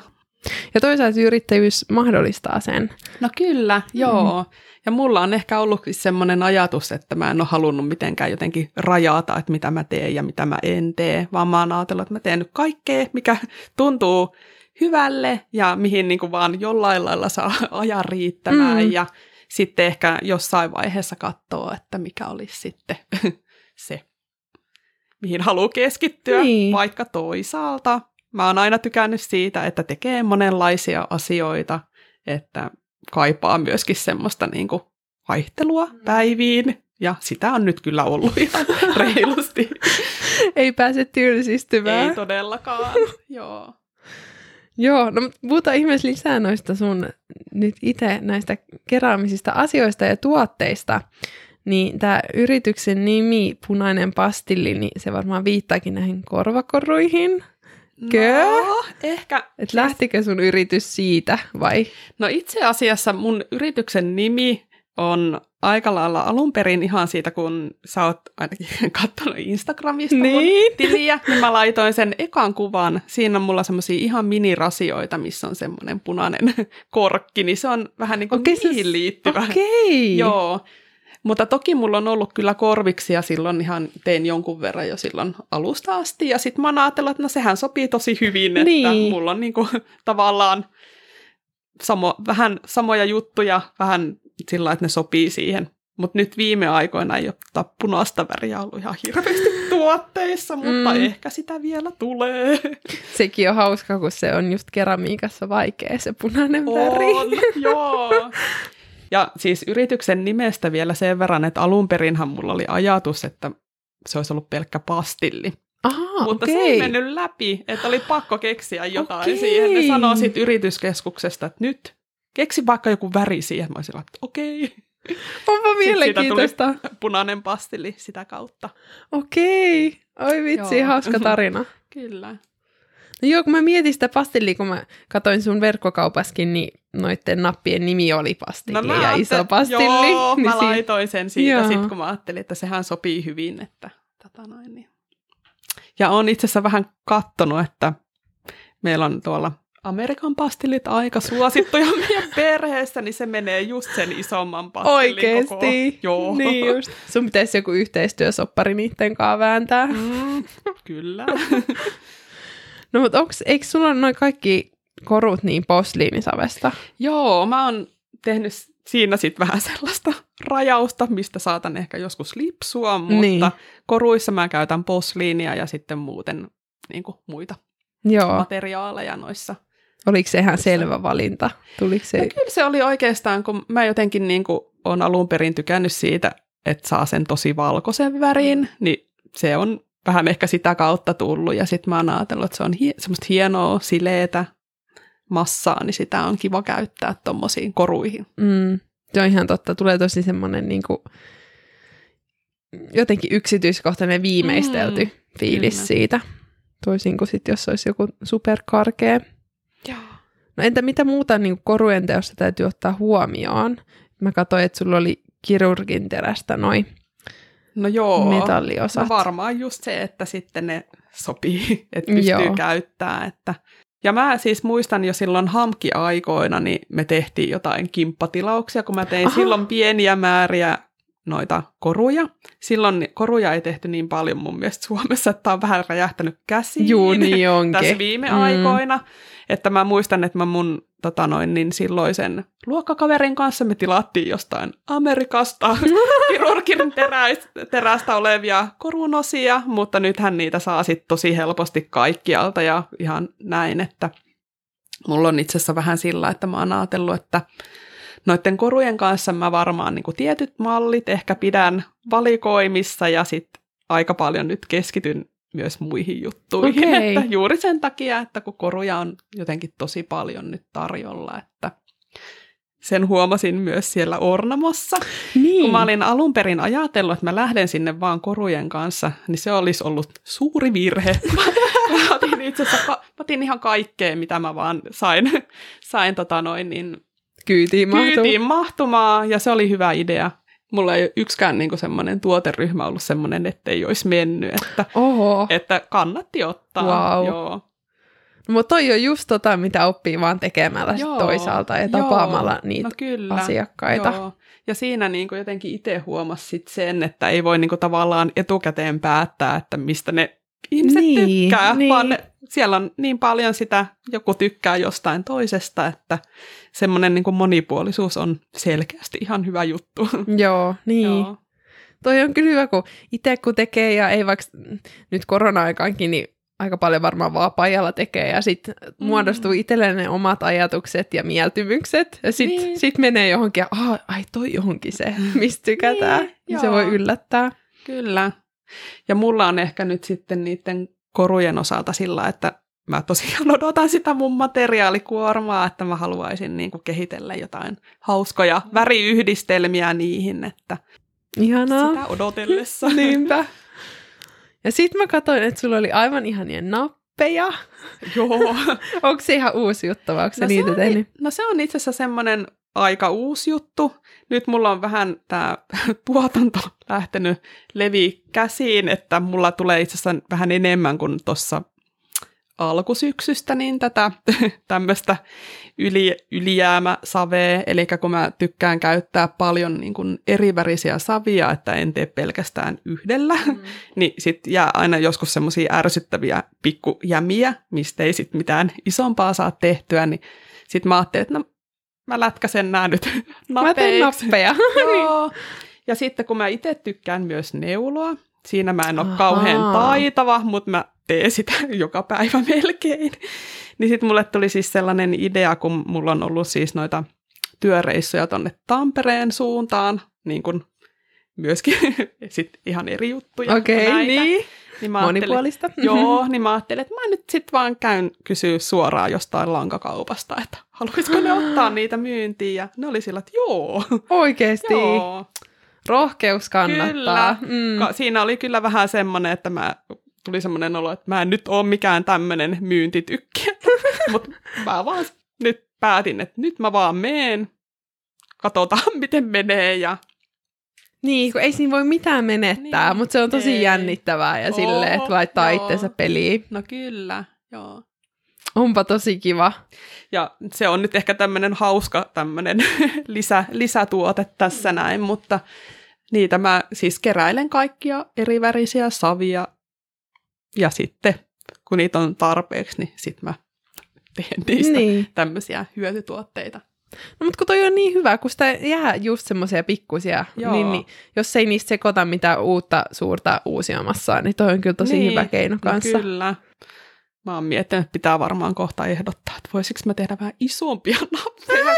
Ja toisaalta yrittäjyys mahdollistaa sen. No kyllä, joo. Mm. Ja mulla on ehkä ollut semmoinen ajatus, että mä en ole halunnut mitenkään jotenkin rajata, että mitä mä teen ja mitä mä en tee, vaan mä oon ajatellut, että mä teen nyt kaikkea, mikä tuntuu hyvälle ja mihin niin kuin vaan jollain lailla saa ajan riittämään mm. ja sitten ehkä jossain vaiheessa katsoa, että mikä olisi sitten *laughs* se, mihin haluaa keskittyä, niin. vaikka toisaalta. Mä oon aina tykännyt siitä, että tekee monenlaisia asioita, että kaipaa myöskin semmoista niin kuin vaihtelua mm. päiviin, ja sitä on nyt kyllä ollut *laughs* ihan reilusti. Ei pääse tylsistymään. Ei todellakaan, *laughs* joo. Joo, no puhutaan ihmeessä lisää noista sun nyt itse näistä keräämisistä asioista ja tuotteista. Niin tämä yrityksen nimi, Punainen pastilli, niin se varmaan viittaakin näihin korvakoruihin. Kö? No, ehkä. Et lähtikö sun yritys siitä vai? No itse asiassa mun yrityksen nimi on aika lailla alun perin ihan siitä, kun sä oot ainakin *laughs* katsonut Instagramista niin. mun tiliä, niin mä laitoin sen ekan kuvan. Siinä on mulla semmosia ihan minirasioita, missä on semmoinen punainen *laughs* korkki, niin se on vähän niin kuin okay, niihin liittyvä. Okei. Okay. Joo. Mutta toki mulla on ollut kyllä korviksia silloin ihan tein jonkun verran jo silloin alusta asti. Ja sitten mä oon ajatellut, että no sehän sopii tosi hyvin, että niin. mulla on niinku tavallaan samo, vähän samoja juttuja, vähän sillä että ne sopii siihen. Mutta nyt viime aikoina ei ole punaista väriä ollut ihan hirveästi *laughs* tuotteissa, mutta mm. ehkä sitä vielä tulee. *laughs* Sekin on hauska, kun se on just keramiikassa vaikea se punainen on, väri. joo. *laughs* Ja siis yrityksen nimestä vielä sen verran, että alun perinhan mulla oli ajatus, että se olisi ollut pelkkä pastilli. Aha, Mutta okay. se ei mennyt läpi, että oli pakko keksiä jotain okay. siihen. Ne sanoo sitten yrityskeskuksesta, että nyt keksi vaikka joku väri siihen. Mä olisin että okei. Okay. Onpa mielenkiintoista. punainen pastilli sitä kautta. Okei. Okay. Oi vitsi, Joo. hauska tarina. *laughs* Kyllä. No joo, kun mä mietin sitä pastillia, kun mä katsoin sun verkkokaupaskin, niin noitten nappien nimi oli pastilli no, ja iso pastilli. Joo, *laughs* niin mä si- laitoin sen siitä sit, kun mä ajattelin, että sehän sopii hyvin. Että, tota noin, niin. Ja on itse asiassa vähän kattonut, että meillä on tuolla Amerikan pastillit aika suosittuja *laughs* meidän perheessä, niin se menee just sen isomman pastillin Oikeesti? Koko. Joo. Niin just. Sun pitäisi joku yhteistyösoppari niiden kanssa vääntää. Mm, kyllä. *laughs* no mutta onks, eikö sulla noin kaikki korut niin posliinisavesta? Joo, mä oon tehnyt siinä sitten vähän sellaista rajausta, mistä saatan ehkä joskus lipsua, mutta niin. koruissa mä käytän posliinia ja sitten muuten niin kuin muita Joo. materiaaleja noissa. Oliko se ihan selvä valinta? Tuliko se... No kyllä se oli oikeastaan, kun mä jotenkin niin kuin olen alun perin tykännyt siitä, että saa sen tosi valkoisen värin, niin se on vähän ehkä sitä kautta tullut. Ja sitten mä oon ajatellut, että se on hie- semmoista hienoa, sileetä massaa, niin sitä on kiva käyttää tuommoisiin koruihin. Mm, se on ihan totta. Tulee tosi semmoinen niin kuin, jotenkin yksityiskohtainen viimeistelty mm, fiilis kyllä. siitä. Toisin kuin sitten, jos olisi joku superkarkea. Joo. No entä mitä muuta niin korujen teossa täytyy ottaa huomioon? Mä katsoin, että sulla oli kirurgin terästä noin no joo, metalliosat. No varmaan just se, että sitten ne sopii, *laughs* että pystyy joo. käyttämään. Että... Ja mä siis muistan jo silloin hamki-aikoina, niin me tehtiin jotain kimppatilauksia, kun mä tein Aha. silloin pieniä määriä noita koruja. Silloin koruja ei tehty niin paljon mun mielestä Suomessa, että on vähän räjähtänyt käsiin Juu, niin onkin. tässä viime mm. aikoina. Että mä muistan, että mä mun tota noin, niin silloisen luokkakaverin kanssa me tilattiin jostain Amerikasta *laughs* kirurgin teräistä, terästä olevia korunosia, mutta nythän niitä saa sitten tosi helposti kaikkialta ja ihan näin, että mulla on itse asiassa vähän sillä, että mä oon ajatellut, että noiden korujen kanssa mä varmaan niin tietyt mallit ehkä pidän valikoimissa ja sitten aika paljon nyt keskityn myös muihin juttuihin. Okay. Että juuri sen takia, että kun koruja on jotenkin tosi paljon nyt tarjolla, että sen huomasin myös siellä Ornamossa. Niin. Kun mä olin alun perin ajatellut, että mä lähden sinne vaan korujen kanssa, niin se olisi ollut suuri virhe. *laughs* mä otin itse asiassa, mä otin ihan kaikkea, mitä mä vaan sain, sain tota noin, niin kyytiin, mahtumaan. kyytiin mahtumaan, ja se oli hyvä idea. mulla ei ole yksikään niinku semmoinen tuoteryhmä ollut semmoinen, ettei olisi mennyt, että, Oho. että kannatti ottaa. Wow. Joo. No, mutta toi on just tota, mitä oppii vaan tekemällä sit Joo, toisaalta ja joo. tapaamalla niitä no kyllä. asiakkaita. Joo. Ja siinä niin kuin jotenkin itse huomasi sit sen, että ei voi niin kuin tavallaan etukäteen päättää, että mistä ne ihmiset Niin, tykkää, niin. vaan siellä on niin paljon sitä, joku tykkää jostain toisesta, että semmoinen niin monipuolisuus on selkeästi ihan hyvä juttu. Joo, niin. Joo. Toi on kyllä hyvä, kun itse kun tekee ja ei vaikka nyt korona-aikaankin, niin aika paljon varmaan vaan pajalla tekee ja sitten mm. muodostuu itselleen ne omat ajatukset ja mieltymykset ja sitten Niin. sit menee johonkin ja "Aa, ai toi johonkin se, *laughs* mistä tykätään. Niin, niin, se voi yllättää. Kyllä. Ja mulla on ehkä nyt sitten niiden korujen osalta sillä, että mä tosiaan *laughs* odotan sitä mun materiaalikuormaa, että mä haluaisin niin kuin kehitellä jotain hauskoja väriyhdistelmiä niihin, että Ihanaa. sitä odotellessa. *laughs* Niinpä. *laughs* Ja sitten mä katsoin, että sulla oli aivan ihania nappeja. Joo. Onko se ihan uusi juttu vai onko se No niitä on, tehnyt? no se on itse asiassa semmoinen aika uusi juttu. Nyt mulla on vähän tämä *laughs* tuotanto lähtenyt levi käsiin, että mulla tulee itse asiassa vähän enemmän kuin tuossa alkusyksystä, niin tätä *laughs* tämmöistä yli, ylijäämäsavea, eli kun mä tykkään käyttää paljon niin kuin erivärisiä savia, että en tee pelkästään yhdellä, mm. *laughs* niin sitten jää aina joskus semmoisia ärsyttäviä pikkujämiä, mistä ei sitten mitään isompaa saa tehtyä, niin sitten mä ajattelin, että no mä lätkäsen nämä nyt *laughs* Mä teen nappeja. *laughs* Joo. Ja sitten kun mä itse tykkään myös neuloa, siinä mä en ole Ahaa. kauhean taitava, mutta mä teen sitä *laughs* joka päivä melkein. Niin sitten mulle tuli siis sellainen idea, kun mulla on ollut siis noita työreissuja tonne Tampereen suuntaan, niin kuin myöskin sit ihan eri juttuja. Okei, näitä. niin. Niin mä Monipuolista. *laughs* Joo, niin mä ajattelin, että mä nyt sitten vaan käyn kysyä suoraan jostain lankakaupasta, että haluaisiko ne *gasps* ottaa niitä myyntiin. Ja ne oli sillä, että joo. Oikeesti. joo. Rohkeus kannattaa. Kyllä. Mm. Siinä oli kyllä vähän semmoinen, että mä tuli semmoinen olo, että mä en nyt ole mikään tämmöinen myyntitykki. *laughs* Mutta mä vaan nyt päätin, että nyt mä vaan meen, katsotaan *laughs* miten menee ja Niin, kun ei siinä voi mitään menettää, Niin, mutta se on tosi ei. jännittävää ja silleen, että laittaa joo. itsensä peliin. no kyllä, joo. Onpa tosi kiva. Ja se on nyt ehkä tämmöinen hauska tämmöinen *laughs* lisä, lisätuote tässä näin, mutta niitä mä siis keräilen kaikkia eri värisiä savia ja sitten kun niitä on tarpeeksi, niin sitten mä teen niistä. Niin. tämmöisiä hyötytuotteita. No, mutta kun toi on niin hyvä, kun sitä jää just semmoisia pikkusia, Joo. niin, niin jos ei niistä sekoita mitään uutta suurta uusiomassaan, niin toi on kyllä tosi Niin, hyvä keino no kanssa. Kyllä. Mä oon miettinyt, että pitää varmaan kohta ehdottaa, että voisiko mä tehdä vähän isompia *laughs* nappeja.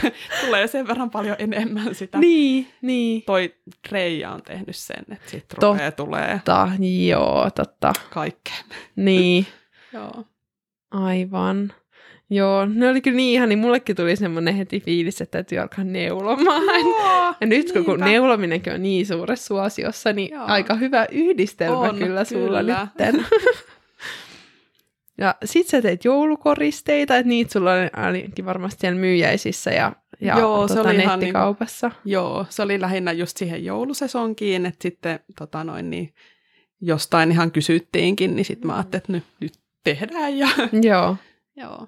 *laughs* Tulee sen verran paljon enemmän sitä. Niin, niin. Toi Reija on tehnyt sen, että sit Totta. tulee Totta, joo, totta. kaikkea. Niin, *laughs* Joo. aivan. Joo, ne oli kyllä niin ihan, niin mullekin tuli semmoinen heti fiilis, että täytyy alkaa neulomaan. Joo, Ja nyt kun, kun niinpä. neulominenkin on niin suuressa suosiossa, niin Joo. Aika hyvä yhdistelmä On, kyllä sulla kyllä. nytten. ja sit sä teet joulukoristeita, että niitä sulla on ainakin varmasti siellä myyjäisissä ja, ja Joo, se tota, oli ihan nettikaupassa. Joo, se oli lähinnä just siihen joulusesonkiin, että sitten tota noin, niin jostain ihan kysyttiinkin, niin sitten mä ajattelin, että nyt, nyt tehdään. Ja, Joo. joo.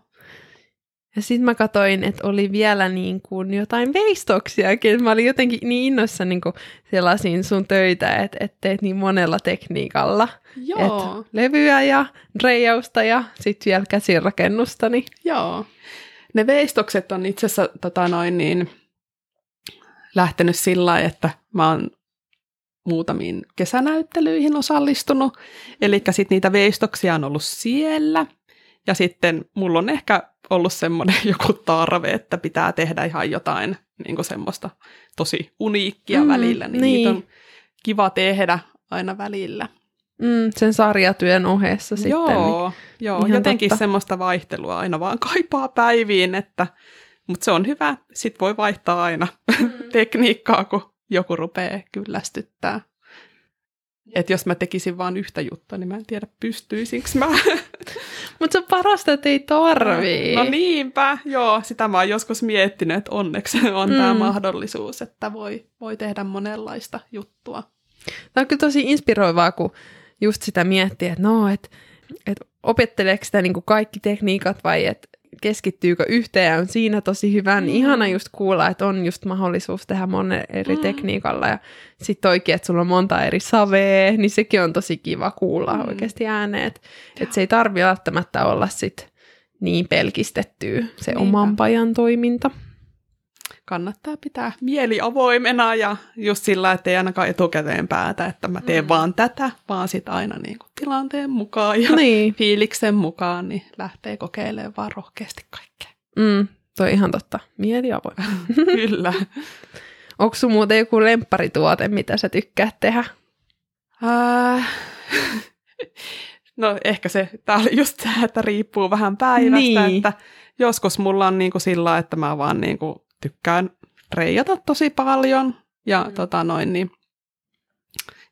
Ja sitten mä katsoin, että oli vielä niin kuin jotain veistoksiakin. Mä olin jotenkin niin innossa niin kuin sellaisin sun töitä, että et teet niin monella tekniikalla. Joo, Et levyä ja reijausta ja sitten vielä käsirakennusta. Niin. joo. Ne veistokset on itse asiassa tota noin, niin, lähtenyt sillä lailla, että mä oon muutamiin kesänäyttelyihin osallistunut. Eli sitten niitä veistoksia on ollut siellä. Ja sitten mulla on ehkä ollut semmoinen *laughs* joku tarve, että pitää tehdä ihan jotain niin kuin semmoista tosi uniikkia Mm, välillä, niin, niin. niitä on kiva tehdä aina välillä. Mm, sen sarjatyön ohessa sitten. Niin. joo, joo ihan jotenkin totta. semmoista vaihtelua aina vaan kaipaa päiviin, että, mutta se on hyvä. Sitten voi vaihtaa aina Mm. *laughs* tekniikkaa, kun joku rupeaa kyllästyttää. Että jos mä tekisin vain yhtä juttua, niin mä en tiedä pystyisinkö mä. *laughs* Mutta se on parasta, että ei tarvii. No niinpä, joo. Sitä mä oon joskus miettinyt, että onneksi *laughs* on mm. tämä mahdollisuus, että voi, voi tehdä monenlaista juttua. Tämä on kyllä tosi inspiroivaa, kun just sitä miettii, että no, että et opetteleeko sitä niinku kaikki tekniikat vai että keskittyykö yhteen siinä tosi hyvä, niin mm. ihana just kuulla, että on just mahdollisuus tehdä monen eri mm. tekniikalla ja sitten oikein, että sulla on monta eri savea, niin sekin on tosi kiva kuulla mm. oikeasti ääneen, että et se ei tarvi välttämättä olla sit niin pelkistettyä se Niinpä. oman pajan toiminta kannattaa pitää mieli avoimena ja just sillä, että ei ainakaan etukäteen päätä, että mä teen mm. vaan tätä, vaan sitten aina niin kuin tilanteen mukaan ja niin. fiiliksen mukaan, niin lähtee kokeilemaan vaan rohkeasti kaikkea. Mm, toi ihan totta. Mieli avoimena. *laughs* Kyllä. Onko sun muuten joku lempparituote, mitä sä tykkäät tehdä? Äh, no ehkä se, tää oli just se, että riippuu vähän päivästä, niin. että joskus mulla on niin kuin sillä, että mä vaan niin kuin tykkään reijata tosi paljon ja mm. tota noin, niin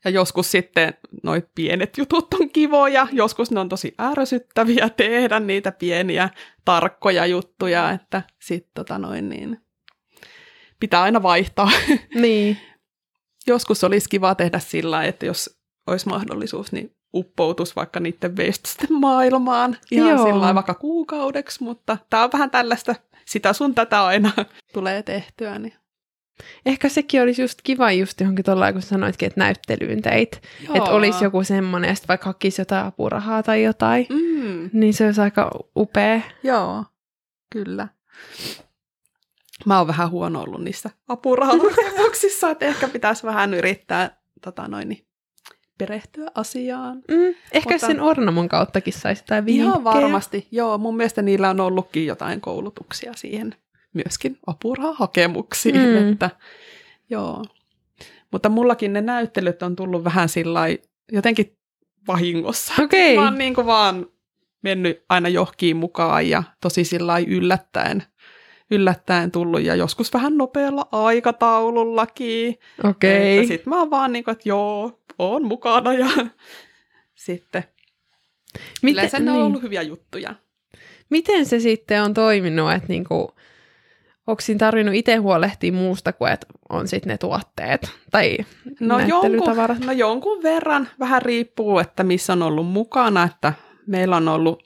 ja joskus sitten noi pienet jutut on kivoja, joskus ne on tosi ärsyttäviä *laughs* tehdä niitä pieniä tarkkoja juttuja, että sit tota noin niin, pitää aina vaihtaa. *laughs* Niin. joskus olisi kiva tehdä sillä, että jos olisi mahdollisuus, niin uppoutus vaikka niiden veistosten maailmaan ihan Joo. sillä vaikka kuukaudeksi, mutta tämä on vähän tällaista sitä sun tätä aina tulee tehtyä. Niin. Ehkä sekin olisi just kiva just johonkin tuolla, kun sanoitkin, että näyttelyyn teit. Että olisi joku semmoinen, että vaikka hakisi jotain apurahaa tai jotain, mm. niin se olisi aika upea. Joo, kyllä. Mä oon vähän huono ollut niissä apurahahakemuksissa, että ehkä pitäisi vähän yrittää tota noin, niin perehtyä asiaan. Mm, ehkä Mutta, sen Ornamon kauttakin saisi sitä vinkkejä. Ihan varmasti, joo. Mun mielestä niillä on ollutkin jotain koulutuksia siihen myöskin apurahakemuksiin, mm. että joo. Mutta mullakin ne näyttelyt on tullut vähän sillä jotenkin vahingossa. Okay. Mä oon niin kuin vaan mennyt aina johkiin mukaan ja tosi sillä yllättäen, yllättäen tullut ja joskus vähän nopealla aikataulullakin. Okei. Okay. Sitten mä oon vaan niin kuin, että joo, on mukana ja *laughs* sitten Miten, yleensä ne on niin. ollut hyviä juttuja. Miten se sitten on toiminut, että niinku, onko siinä tarvinnut itse huolehtia muusta kuin, että on sitten ne tuotteet tai no jonkun, no jonkun verran, vähän riippuu, että missä on ollut mukana, että meillä on ollut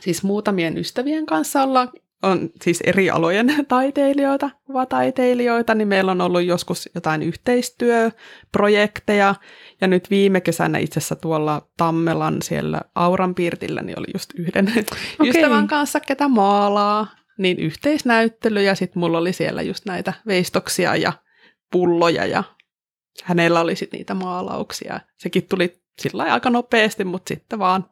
siis muutamien ystävien kanssa ollaan on siis eri alojen *laughs* taiteilijoita, kuvataiteilijoita, niin meillä on ollut joskus jotain yhteistyöprojekteja, ja nyt viime kesänä itse asiassa tuolla Tammelan siellä Auran piirtillä, niin oli just yhden *laughs* okay. ystävän kanssa, ketä maalaa, niin yhteisnäyttely, ja sitten mulla oli siellä just näitä veistoksia ja pulloja, ja hänellä oli sitten niitä maalauksia. Sekin tuli sillä aika nopeasti, mutta sitten vaan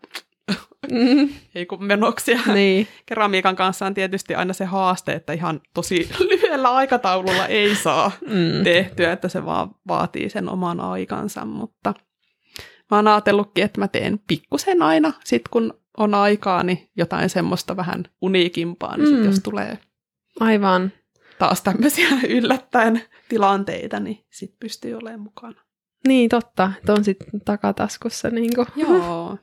mm. *laughs* ei kun menoksia. Niin. Keramiikan kanssa on tietysti aina se haaste, että ihan tosi *laughs* lyhyellä aikataululla ei saa mm. tehtyä, että se vaan vaatii sen oman aikansa, mutta mä oon ajatellutkin, että mä teen pikkusen aina, sit kun on aikaa, niin jotain semmoista vähän uniikimpaa, niin mm. sit jos tulee Aivan. taas tämmöisiä *laughs* yllättäen tilanteita, niin sit pystyy olemaan mukana. Niin, totta. Että on sitten takataskussa niin kuin. Joo.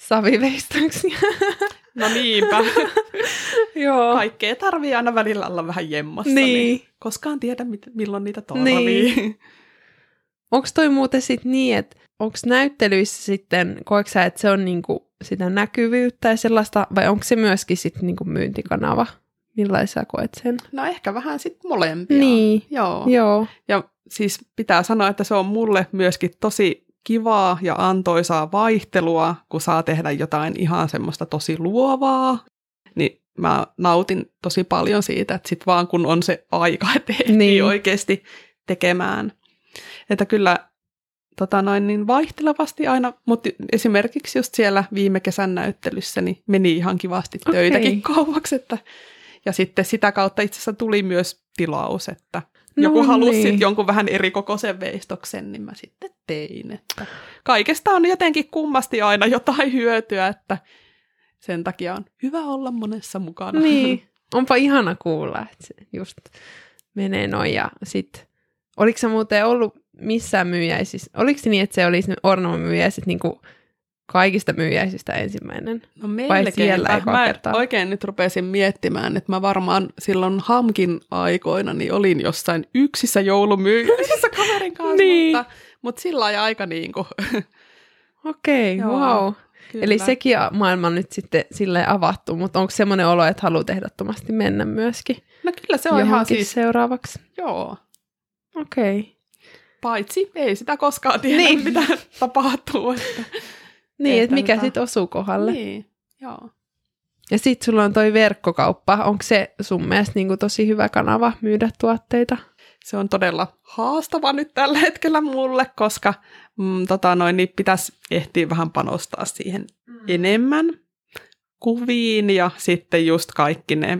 Saviveistoksia. No niinpä. *laughs* Joo. Kaikkea tarvii aina välillä olla vähän jemmassa. Niin. niin koskaan tiedä, milloin niitä tarvii. Niin. *laughs* Onko toi muuten sitten niin, että onko näyttelyissä sitten, koetko sä, että se on niinku sitä näkyvyyttä ja sellaista, vai onko se myöskin sitten niinku myyntikanava? Millaisia koet sen? No ehkä vähän sitten molempia. Niin, joo. joo. Ja siis pitää sanoa, että se on mulle myöskin tosi kivaa ja antoisaa vaihtelua, kun saa tehdä jotain ihan semmoista tosi luovaa, niin mä nautin tosi paljon siitä, että sit vaan kun on se aika, *laughs* että niin. oikeasti tekemään. Että kyllä tota noin, niin vaihtelevasti aina, mutta esimerkiksi just siellä viime kesän näyttelyssä niin meni ihan kivasti töitäkin okay. kauaksi. Että, ja sitten sitä kautta itse asiassa tuli myös tilaus, että No joku halusi niin. jonkun vähän eri kokoisen veistoksen, niin mä sitten tein. Että kaikesta on jotenkin kummasti aina jotain hyötyä, että sen takia on hyvä olla monessa mukana. Niin, *laughs* onpa ihana kuulla, että se just menee noin. Ja sit, oliko se muuten ollut missään myyjäisissä, oliko se niin, että se oli Ornamo myyjäiset niin kuin kaikista myyjäisistä ensimmäinen? No Vai siellä ekaa Mä kertaa? oikein nyt rupesin miettimään, että mä varmaan silloin Hamkin aikoina niin olin jossain yksissä joulumyyjäisissä *laughs* kaverin kanssa, Niin. mutta, mutta sillä lailla aika niin kuin, *laughs* Okei, okay, wow. kyllä. Eli sekin maailma on nyt sitten silleen avattu, mutta onko semmoinen olo, että haluat ehdottomasti mennä myöskin No kyllä se on ihan siis, seuraavaksi? joo. Okei. Okay. Paitsi ei sitä koskaan tiedä, niin. mitä tapahtuu. Että, *laughs* Niin, että mikä sitten osuu kohdalle. niin, joo. Ja sitten sulla on toi verkkokauppa. Onko se sun mielestä niinku tosi hyvä kanava myydä tuotteita? Se on todella haastava nyt tällä hetkellä mulle, koska mm, tota noin, niin pitäisi ehtiä vähän panostaa siihen Mm. enemmän kuviin ja sitten just kaikki ne,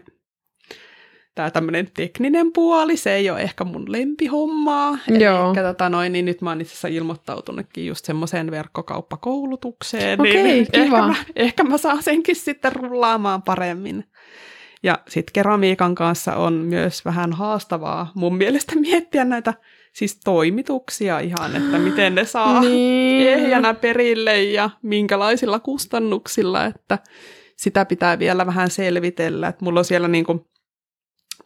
tämä tämmöinen tekninen puoli, se ei ole ehkä mun lempihommaa. Joo. Ehkä tota noin, niin nyt mä oon itse asiassa ilmoittautunutkin just semmoiseen verkkokauppakoulutukseen. Okei, niin kiva. Ehkä mä, ehkä mä saan senkin sitten rullaamaan paremmin. Ja sitten keramiikan kanssa on myös vähän haastavaa mun mielestä miettiä näitä siis toimituksia ihan, että miten ne saa *gasps* Niin. ehjänä perille ja minkälaisilla kustannuksilla, että sitä pitää vielä vähän selvitellä. Että mulla on siellä niin kuin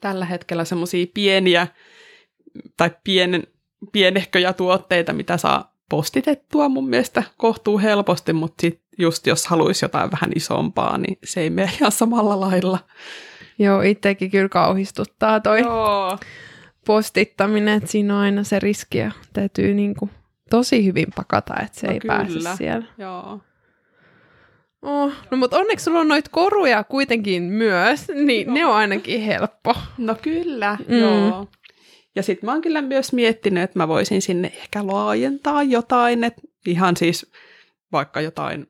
tällä hetkellä semmoisia pieniä tai pienen, pienehköjä tuotteita, mitä saa postitettua mun mielestä kohtuu helposti, mutta sit just jos haluaisi jotain vähän isompaa, niin se ei mene ihan samalla lailla. Joo, itsekin kyllä kauhistuttaa toi Joo. postittaminen, että siinä on aina se riski ja täytyy niinku tosi hyvin pakata, että se No ei kyllä. pääse siellä. Joo. Oh, no mutta onneksi sulla on noita koruja kuitenkin myös, niin Joo. ne on ainakin helppo. No kyllä, Mm. joo. Ja sitten mä oon kyllä myös miettinyt, että mä voisin sinne ehkä laajentaa jotain, että ihan siis vaikka jotain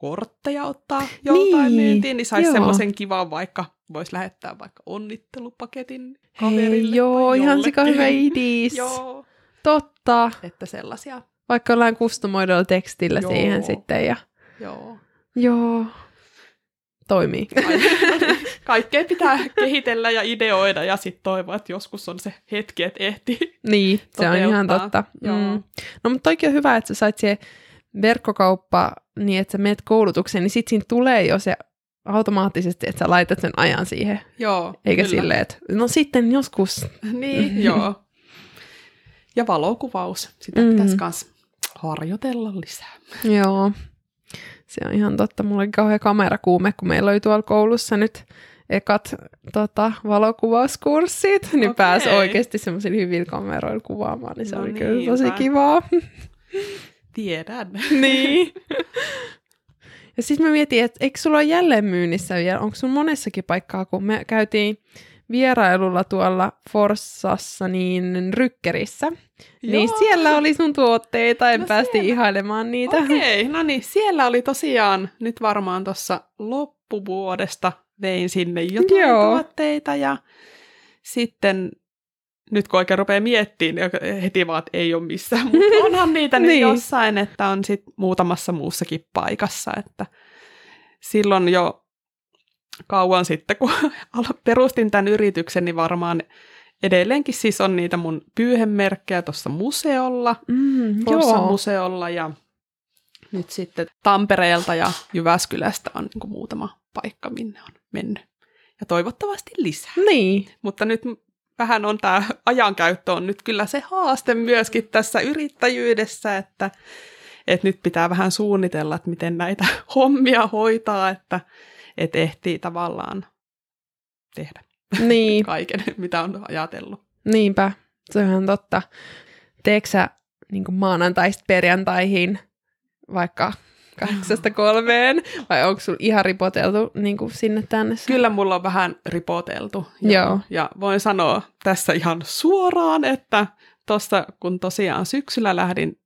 kortteja ottaa joltain Niin, myyntiin, niin saisi semmoisen kivan vaikka, voisi lähettää vaikka onnittelupaketin kaverille Hei, joo, ihan sika hyvä idis. Joo, Totta. että sellaisia, Vaikka jollain kustomoidulla tekstillä Joo. siihen sitten. Ja... joo. Joo. Toimii. *laughs* Kaikkea pitää kehitellä ja ideoida ja sitten toivoa, että joskus on se hetki, että ehtii. Niin, se on ihan toteuttaa. totta. Joo. Mm. No mutta toikin on hyvä, että sä sait siihen verkkokauppa niin, että sä meet koulutukseen, niin sit siinä tulee jo se automaattisesti, että sä laitat sen ajan siihen. Joo, Eikä kyllä. silleen, että no sitten joskus. Niin, *laughs* joo. Ja valokuvaus, sitä mm. pitäisi myös harjoitella lisää. Joo, se on ihan totta. Mulla oli kauhean kamerakuume, kun meillä oli tuolla koulussa nyt ekat tota, valokuvauskurssit, niin Okei. pääsi oikeasti semmoisilla hyvillä kameroilla kuvaamaan, niin se No oli kyllä tosi niinpä. kivaa. *laughs* Tiedän. niin. *laughs* Ja sitten mä mietin, että eikö sulla ole jälleen myynnissä vielä, onko sun monessakin paikkaa, kun me käytiin vierailulla tuolla Forssassa, niin Rykkerissä, niin Joo. siellä oli sun tuotteita, en No päästi siellä. ihailemaan niitä. Okei, no niin, siellä oli tosiaan nyt varmaan tuossa loppuvuodesta vein sinne jotain Joo. tuotteita ja sitten nyt kun oikein rupeaa miettimään, niin heti vaan, että ei ole missään, mutta *laughs* onhan niitä nyt Niin. jossain, että on sitten muutamassa muussakin paikassa, että silloin jo kauan sitten, kun *laughs* perustin tämän yrityksen, niin varmaan edelleenkin siis on niitä mun pyyhemerkkejä tuossa museolla, Mm, Forssan joo. museolla ja nyt sitten Tampereelta ja Jyväskylästä on niin muutama paikka, minne on mennyt. Ja toivottavasti lisää. Niin, Mutta nyt vähän on tämä ajankäyttö on nyt kyllä se haaste myöskin tässä yrittäjyydessä, että, että nyt pitää vähän suunnitella, että miten näitä *laughs* hommia hoitaa, että, että ehtii tavallaan tehdä niin, *laughs* kaiken, mitä on ajatellut. niinpä, se on totta. Teekö sä niin maanantaista perjantaihin vaikka kahdeksasta *laughs* kolmeen, vai onko sulla ihan ripoteltu niin sinne tänne? Kyllä mulla on vähän ripoteltu. Joo. Ja voin sanoa tässä ihan suoraan, että tuossa kun tosiaan syksyllä lähdin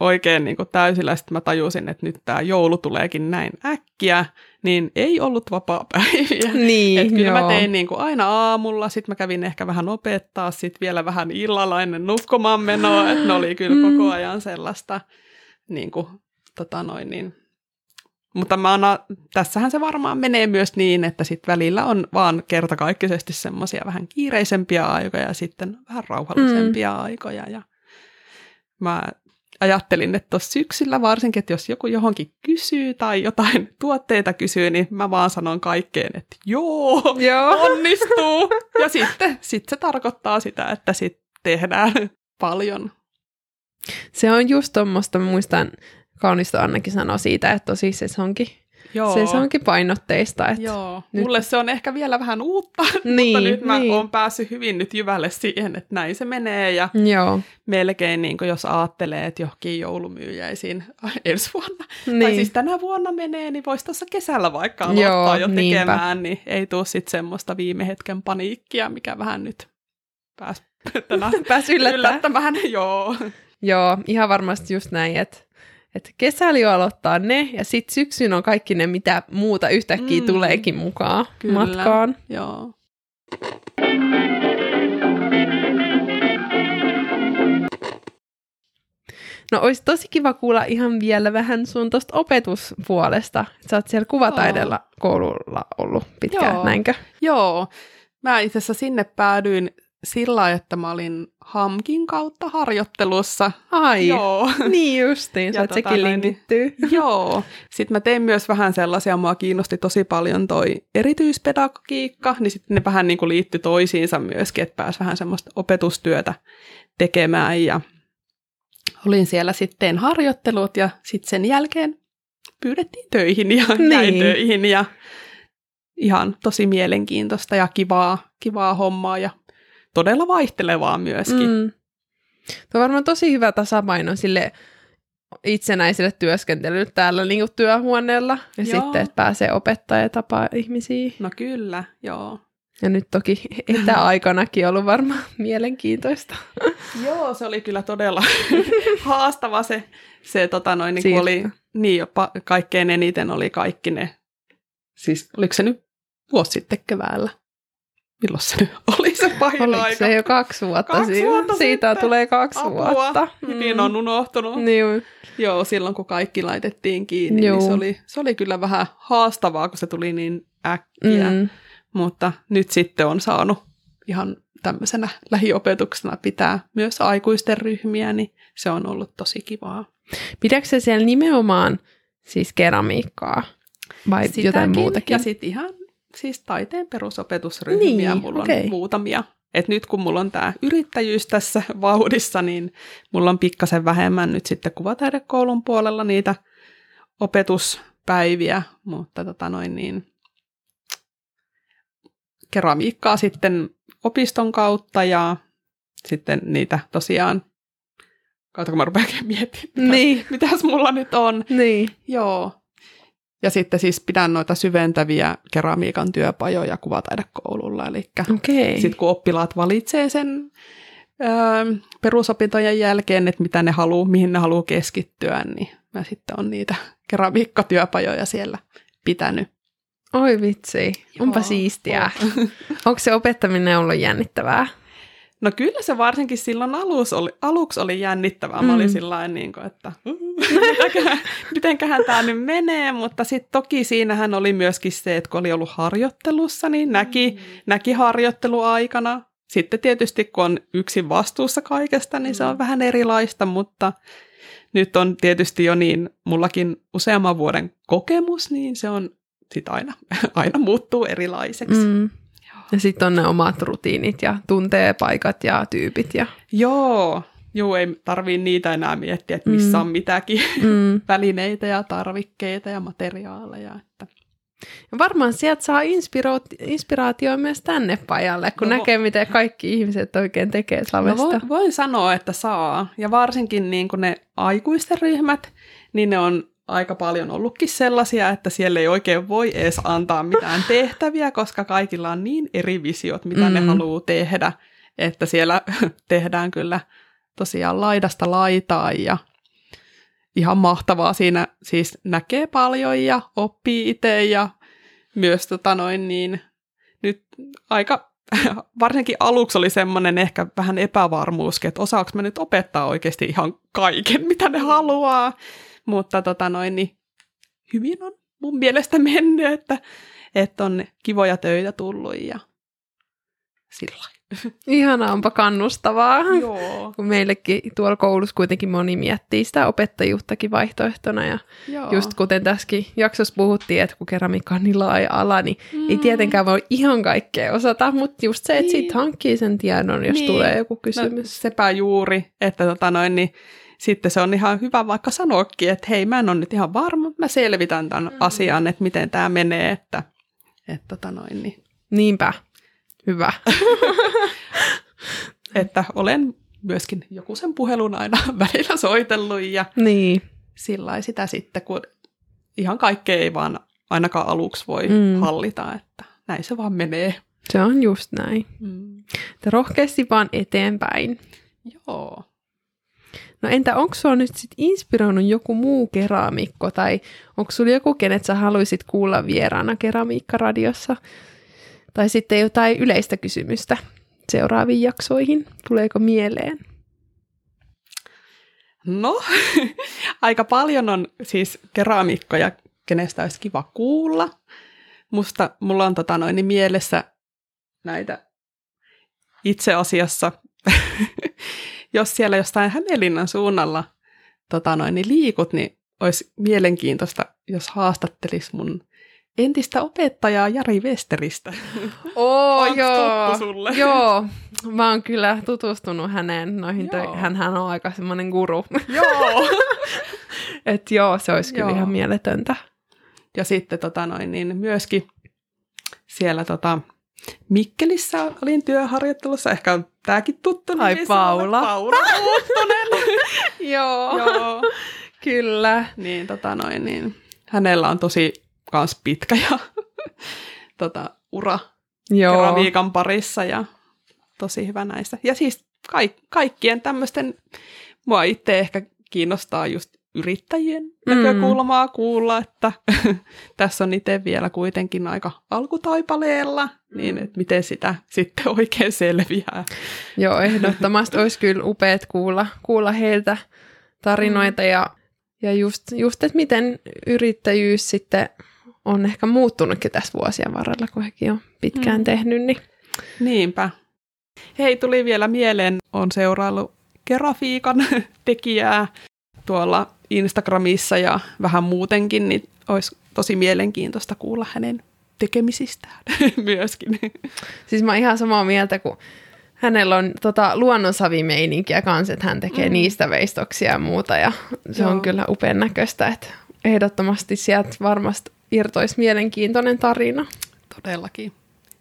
oikein niin kuin täysillä, sitten mä tajusin, että nyt tämä joulu tuleekin näin äkkiä, niin ei ollut vapaa-päiviä. *laughs* Niin, Et kyllä joo. mä tein niin kuin aina aamulla, sitten mä kävin ehkä vähän opettaa, sitten vielä vähän illalla ennen nukkumaan menoa, että ne oli kyllä Mm. koko ajan sellaista, niin kuin, tota noin, niin. Mutta mä anna, tässähän se varmaan menee myös niin, että sitten välillä on vaan kertakaikkisesti semmoisia vähän kiireisempiä aikoja ja sitten vähän rauhallisempia mm. aikoja. Ja mä ajattelin, että tuossa syksyllä varsinkin, että jos joku johonkin kysyy tai jotain *laughs* tuotteita kysyy, niin mä vaan sanon kaikkeen, että joo, joo. *laughs* onnistuu. Ja sitten sit se tarkoittaa sitä, että sitten tehdään *laughs* paljon. Se on just tuommoista, muistan, kaunista Annakin sanoi siitä, että tosi se onkin Joo. Se, se onkin painotteista. Että Joo, nyt... mulle se on ehkä vielä vähän uutta, niin, *laughs* mutta nyt mä niin. oon päässyt hyvin nyt jyvälle siihen, että näin se menee. Ja Joo. melkein niin jos ajattelee, että johonkin joulumyyjäisiin *laughs* ensi vuonna, niin. tai siis tänä vuonna menee, niin voisi tuossa kesällä vaikka aloittaa Joo, jo tekemään, niinpä. niin ei tule sitten semmoista viime hetken paniikkia, mikä vähän nyt pääsi pääs *laughs* yllättämään. Joo. Joo, ihan varmasti just näin, että että kesällä jo aloittaa ne, ja sitten syksyn on kaikki ne, mitä muuta yhtäkkiä mm. tuleekin mukaan Kyllä. matkaan. Joo. No olisi tosi kiva kuulla ihan vielä vähän sun tuosta opetuspuolesta. Sä oot siellä kuvataidella koululla ollut pitkään, Joo. näinkö? Joo. Mä itse asiassa sinne päädyin sillä, että mä olin Hamkin kautta harjoittelussa. Ai, joo. *laughs* niin justiin, että tota sekin niin, linkittyy. *laughs* joo. Sitten mä tein myös vähän sellaisia, mua kiinnosti tosi paljon toi erityispedagogiikka, niin sitten ne vähän niin kuin liittyi toisiinsa myöskin, että pääsi vähän semmoista opetustyötä tekemään ja olin siellä sitten harjoittelut ja sitten sen jälkeen pyydettiin töihin ja *laughs* niin. jäin töihin ja ihan tosi mielenkiintoista ja kivaa, kivaa hommaa ja todella vaihtelevaa myöskin. Mm. Tuo on varmaan tosi hyvä tasapaino sille itsenäiselle työskentelylle täällä niin kuin työhuoneella ja joo. sitten, että pääsee opettaa ja tapaa ihmisiä. No kyllä, joo. Ja nyt toki *laughs* etäaikanakin ollut varmaan mielenkiintoista. *laughs* Joo, se oli kyllä todella *laughs* haastava se, se tota noin, niin kuin oli, niin jopa kaikkein eniten oli kaikki ne, siis oliko se nyt vuosi sitten keväällä? Milloin se nyt oli se pahin Oliko aika? se jo kaksi vuotta kaksi siitä? Vuotta siitä sitten. tulee kaksi Apua. vuotta. Hyvin mm. on unohtunut. Niin. Joo, silloin kun kaikki laitettiin kiinni, Joo. niin se oli, se oli kyllä vähän haastavaa, kun se tuli niin äkkiä. Mm. Mutta nyt sitten on saanut ihan tämmöisenä lähiopetuksena pitää myös aikuisten ryhmiä, niin se on ollut tosi kivaa. Pidätkö se siellä nimenomaan siis keramiikkaa vai Sitäkin, jotain muutakin? Ja sitten ihan siis taiteen perusopetusryhmiä, niin, mulla okay. on muutamia. Et nyt kun mulla on tämä yrittäjyys tässä *laughs* vauhdissa, niin mulla on pikkasen vähemmän nyt sitten kuvataidekoulun puolella niitä opetuspäiviä, mutta tota noin niin, keramiikkaa sitten opiston kautta ja sitten niitä tosiaan, kautta kun mä rupean *laughs* miettimään, mitäs, niin. mitäs mulla nyt on. Niin. Joo, ja sitten siis pidän noita syventäviä keramiikan työpajoja kuvataidekoululla. Eli okay. sitten kun oppilaat valitsee sen ö, perusopintojen jälkeen, että mitä ne haluaa, mihin ne haluaa keskittyä, niin mä sitten on niitä keramiikkatyöpajoja siellä pitänyt. Oi vitsi, onpa Joo, siistiä. On. Onko se opettaminen ollut jännittävää? No kyllä se varsinkin silloin alus oli, aluksi oli jännittävää. Mm. Mä olin mm. sillä niin kuin, että mitenköhän, mitenköhän tämä nyt menee, mutta sitten toki siinähän oli myöskin se, että kun oli ollut harjoittelussa, niin näki, mm. näki harjoitteluaikana. Sitten tietysti kun on yksin vastuussa kaikesta, niin se on mm. vähän erilaista, mutta nyt on tietysti jo niin, mullakin useamman vuoden kokemus, niin se on sitten aina, *laughs* aina muuttuu erilaiseksi. Mm. Ja sitten on ne omat rutiinit ja tuntee paikat ja tyypit. Ja... Joo, Joo, ei tarvii niitä enää miettiä, että missä mm. on mitäkin *laughs* mm. välineitä ja tarvikkeita ja materiaaleja. Että. Ja varmaan sieltä saa inspiraatio, inspiraatio myös tänne pajalle, kun no, näkee, miten kaikki ihmiset oikein tekee slavesta. No, voin, voin sanoa, että saa. Ja varsinkin niin kuin ne aikuisten ryhmät, niin ne on aika paljon ollutkin sellaisia, että siellä ei oikein voi edes antaa mitään *laughs* tehtäviä, koska kaikilla on niin eri visiot, mitä mm. ne haluaa tehdä, että siellä *laughs* tehdään kyllä tosiaan laidasta laitaan ja ihan mahtavaa siinä siis näkee paljon ja oppii itse ja myös tota noin niin, nyt aika *laughs* varsinkin aluksi oli semmoinen ehkä vähän epävarmuus, että osaako mä nyt opettaa oikeasti ihan kaiken, mitä ne haluaa. Mutta tota noin, niin hyvin on mun mielestä *laughs* mennyt, että, että on kivoja töitä tullut ja sillä Ihana, onpa kannustavaa. Joo. Kun meillekin tuolla koulussa kuitenkin moni miettii sitä opettajuuttakin vaihtoehtona. Ja Joo. just kuten tässäkin jaksossa puhuttiin, että kun keramiikka on niin laaja ala, niin mm. ei tietenkään voi ihan kaikkea osata, mutta just se, että Niin. siitä hankkii sen tiedon, jos Niin. tulee joku No, kysymys. sepä juuri, että tota noin, niin sitten se on ihan hyvä vaikka sanoakin, että hei, mä en ole nyt ihan varma, mutta mä selvitän tämän mm. asian, että miten tämä menee, että, että tota noin, niin, Niinpä. Hyvä. *laughs* että olen myöskin joku sen puhelun aina *laughs* välillä soitellut ja niin. sillä sitä sitten, kun ihan kaikkea ei vaan ainakaan aluksi voi Mm. mm. hallita, että näin se vaan menee. Se on just näin. Mm. Että rohkeasti vaan eteenpäin. Joo. No entä onko sua nyt sit inspiroinut joku muu keramikko tai onko sulla joku, kenet sä haluaisit kuulla vieraana keramiikkaradiossa? Tai sitten jotain yleistä kysymystä seuraaviin jaksoihin. Tuleeko mieleen? No, *laughs* aika paljon on siis keramikkoja, kenestä olisi kiva kuulla. Musta mulla on tota noin, niin mielessä näitä itse asiassa, *laughs* jos siellä jostain Hämeenlinnan suunnalla tota noin, niin liikut, niin olisi mielenkiintoista, jos haastattelis mun entistä opettajaa Jari Westeristä. *laughs* Oo, Onks tuttu sulle? Joo, mä oon kyllä tutustunut häneen noihin. Joo. Tö- hänhän on aika semmoinen guru. Joo. *laughs* että joo, se olisi kyllä Joo. ihan mieletöntä. Ja sitten tota noin, niin myöskin siellä tota, Mikkelissä olin työharjoittelussa. Ehkä on tämäkin tuttu Ai, nimi Paula. Paula Puuttunen. *laughs* joo, Joo. kyllä. Niin, tota noin, niin hänellä on tosi kans pitkä ja *laughs* tota, ura Joo. keramiikan parissa ja tosi hyvä näissä. Ja siis kaik- kaikkien tämmöisten, mua itse ehkä kiinnostaa just yrittäjien Mm. näkökulmaa kuulla, että *laughs* tässä on itse vielä kuitenkin aika alkutaipaleella, niin että miten sitä sitten oikein selviää. Joo, ehdottomasti *laughs* olisi kyllä upeat kuulla, kuulla heiltä tarinoita ja, ja just, just, että miten yrittäjyys sitten on ehkä muuttunutkin tässä vuosien varrella, kun hekin on pitkään Mm. tehnyt. Niin. Niinpä. Hei, tuli vielä mieleen, on seuraillut Kerafiikan *laughs* tekijää tuolla Instagramissa ja vähän muutenkin, niin olisi tosi mielenkiintoista kuulla hänen tekemisistään *laughs* myöskin. Siis mä oon ihan samaa mieltä, kun hänellä on tota luonnonsavimeininkiä kanssa, että hän tekee mm. Mm. niistä veistoksia ja muuta, ja se Joo. on kyllä upean näköistä, että ehdottomasti sieltä varmasti irtoisi mielenkiintoinen tarina. Todellakin.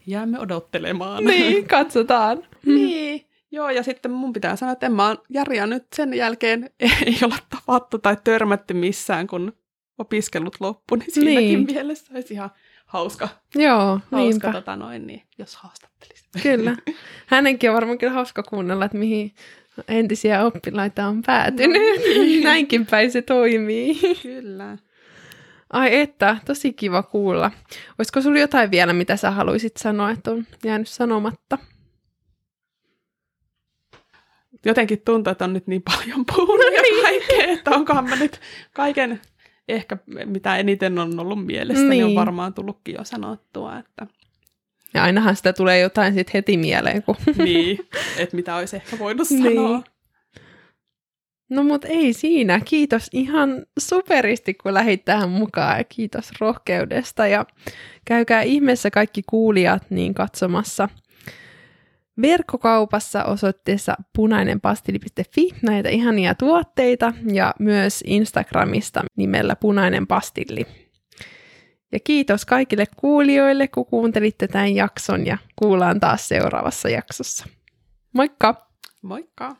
Jäämme odottelemaan. Niin, katsotaan. *laughs* niin. Joo, ja sitten mun pitää sanoa, että en mä oon Jaria nyt sen jälkeen *laughs* ei olla tavattu tai törmätty missään, kun opiskelut loppu, niin siinäkin Niin. mielessä olisi ihan hauska, Joo, hauska tota noin, niin, jos haastattelisi. *laughs* Kyllä. Hänenkin on varmaan kyllä hauska kuunnella, että mihin entisiä oppilaita on päätynyt. No niin. *laughs* Näinkin päin se toimii. Kyllä. Ai että, tosi kiva kuulla. Olisiko sulla jotain vielä, mitä sä haluaisit sanoa, että on jäänyt sanomatta? Jotenkin tuntuu, että on nyt niin paljon *laughs* puhunut ja kaikkea, että onkohan mä nyt kaiken ehkä mitä eniten on ollut mielessä, niin, niin on Niin. varmaan tullutkin jo sanottua, että Ja ainahan sitä tulee jotain sitten heti mieleen. Kun... *laughs* niin, *laughs* että mitä olisi ehkä voinut Niin. sanoa. No mut ei siinä. Kiitos ihan superisti, kun lähdit tähän mukaan ja kiitos rohkeudesta. Ja käykää ihmeessä kaikki kuulijat niin katsomassa verkkokaupassa osoitteessa punainenpastilli.fi näitä ihania tuotteita ja myös Instagramista nimellä punainen pastilli. Ja kiitos kaikille kuulijoille, kun kuuntelitte tämän jakson ja kuullaan taas seuraavassa jaksossa. Moikka! Moikka!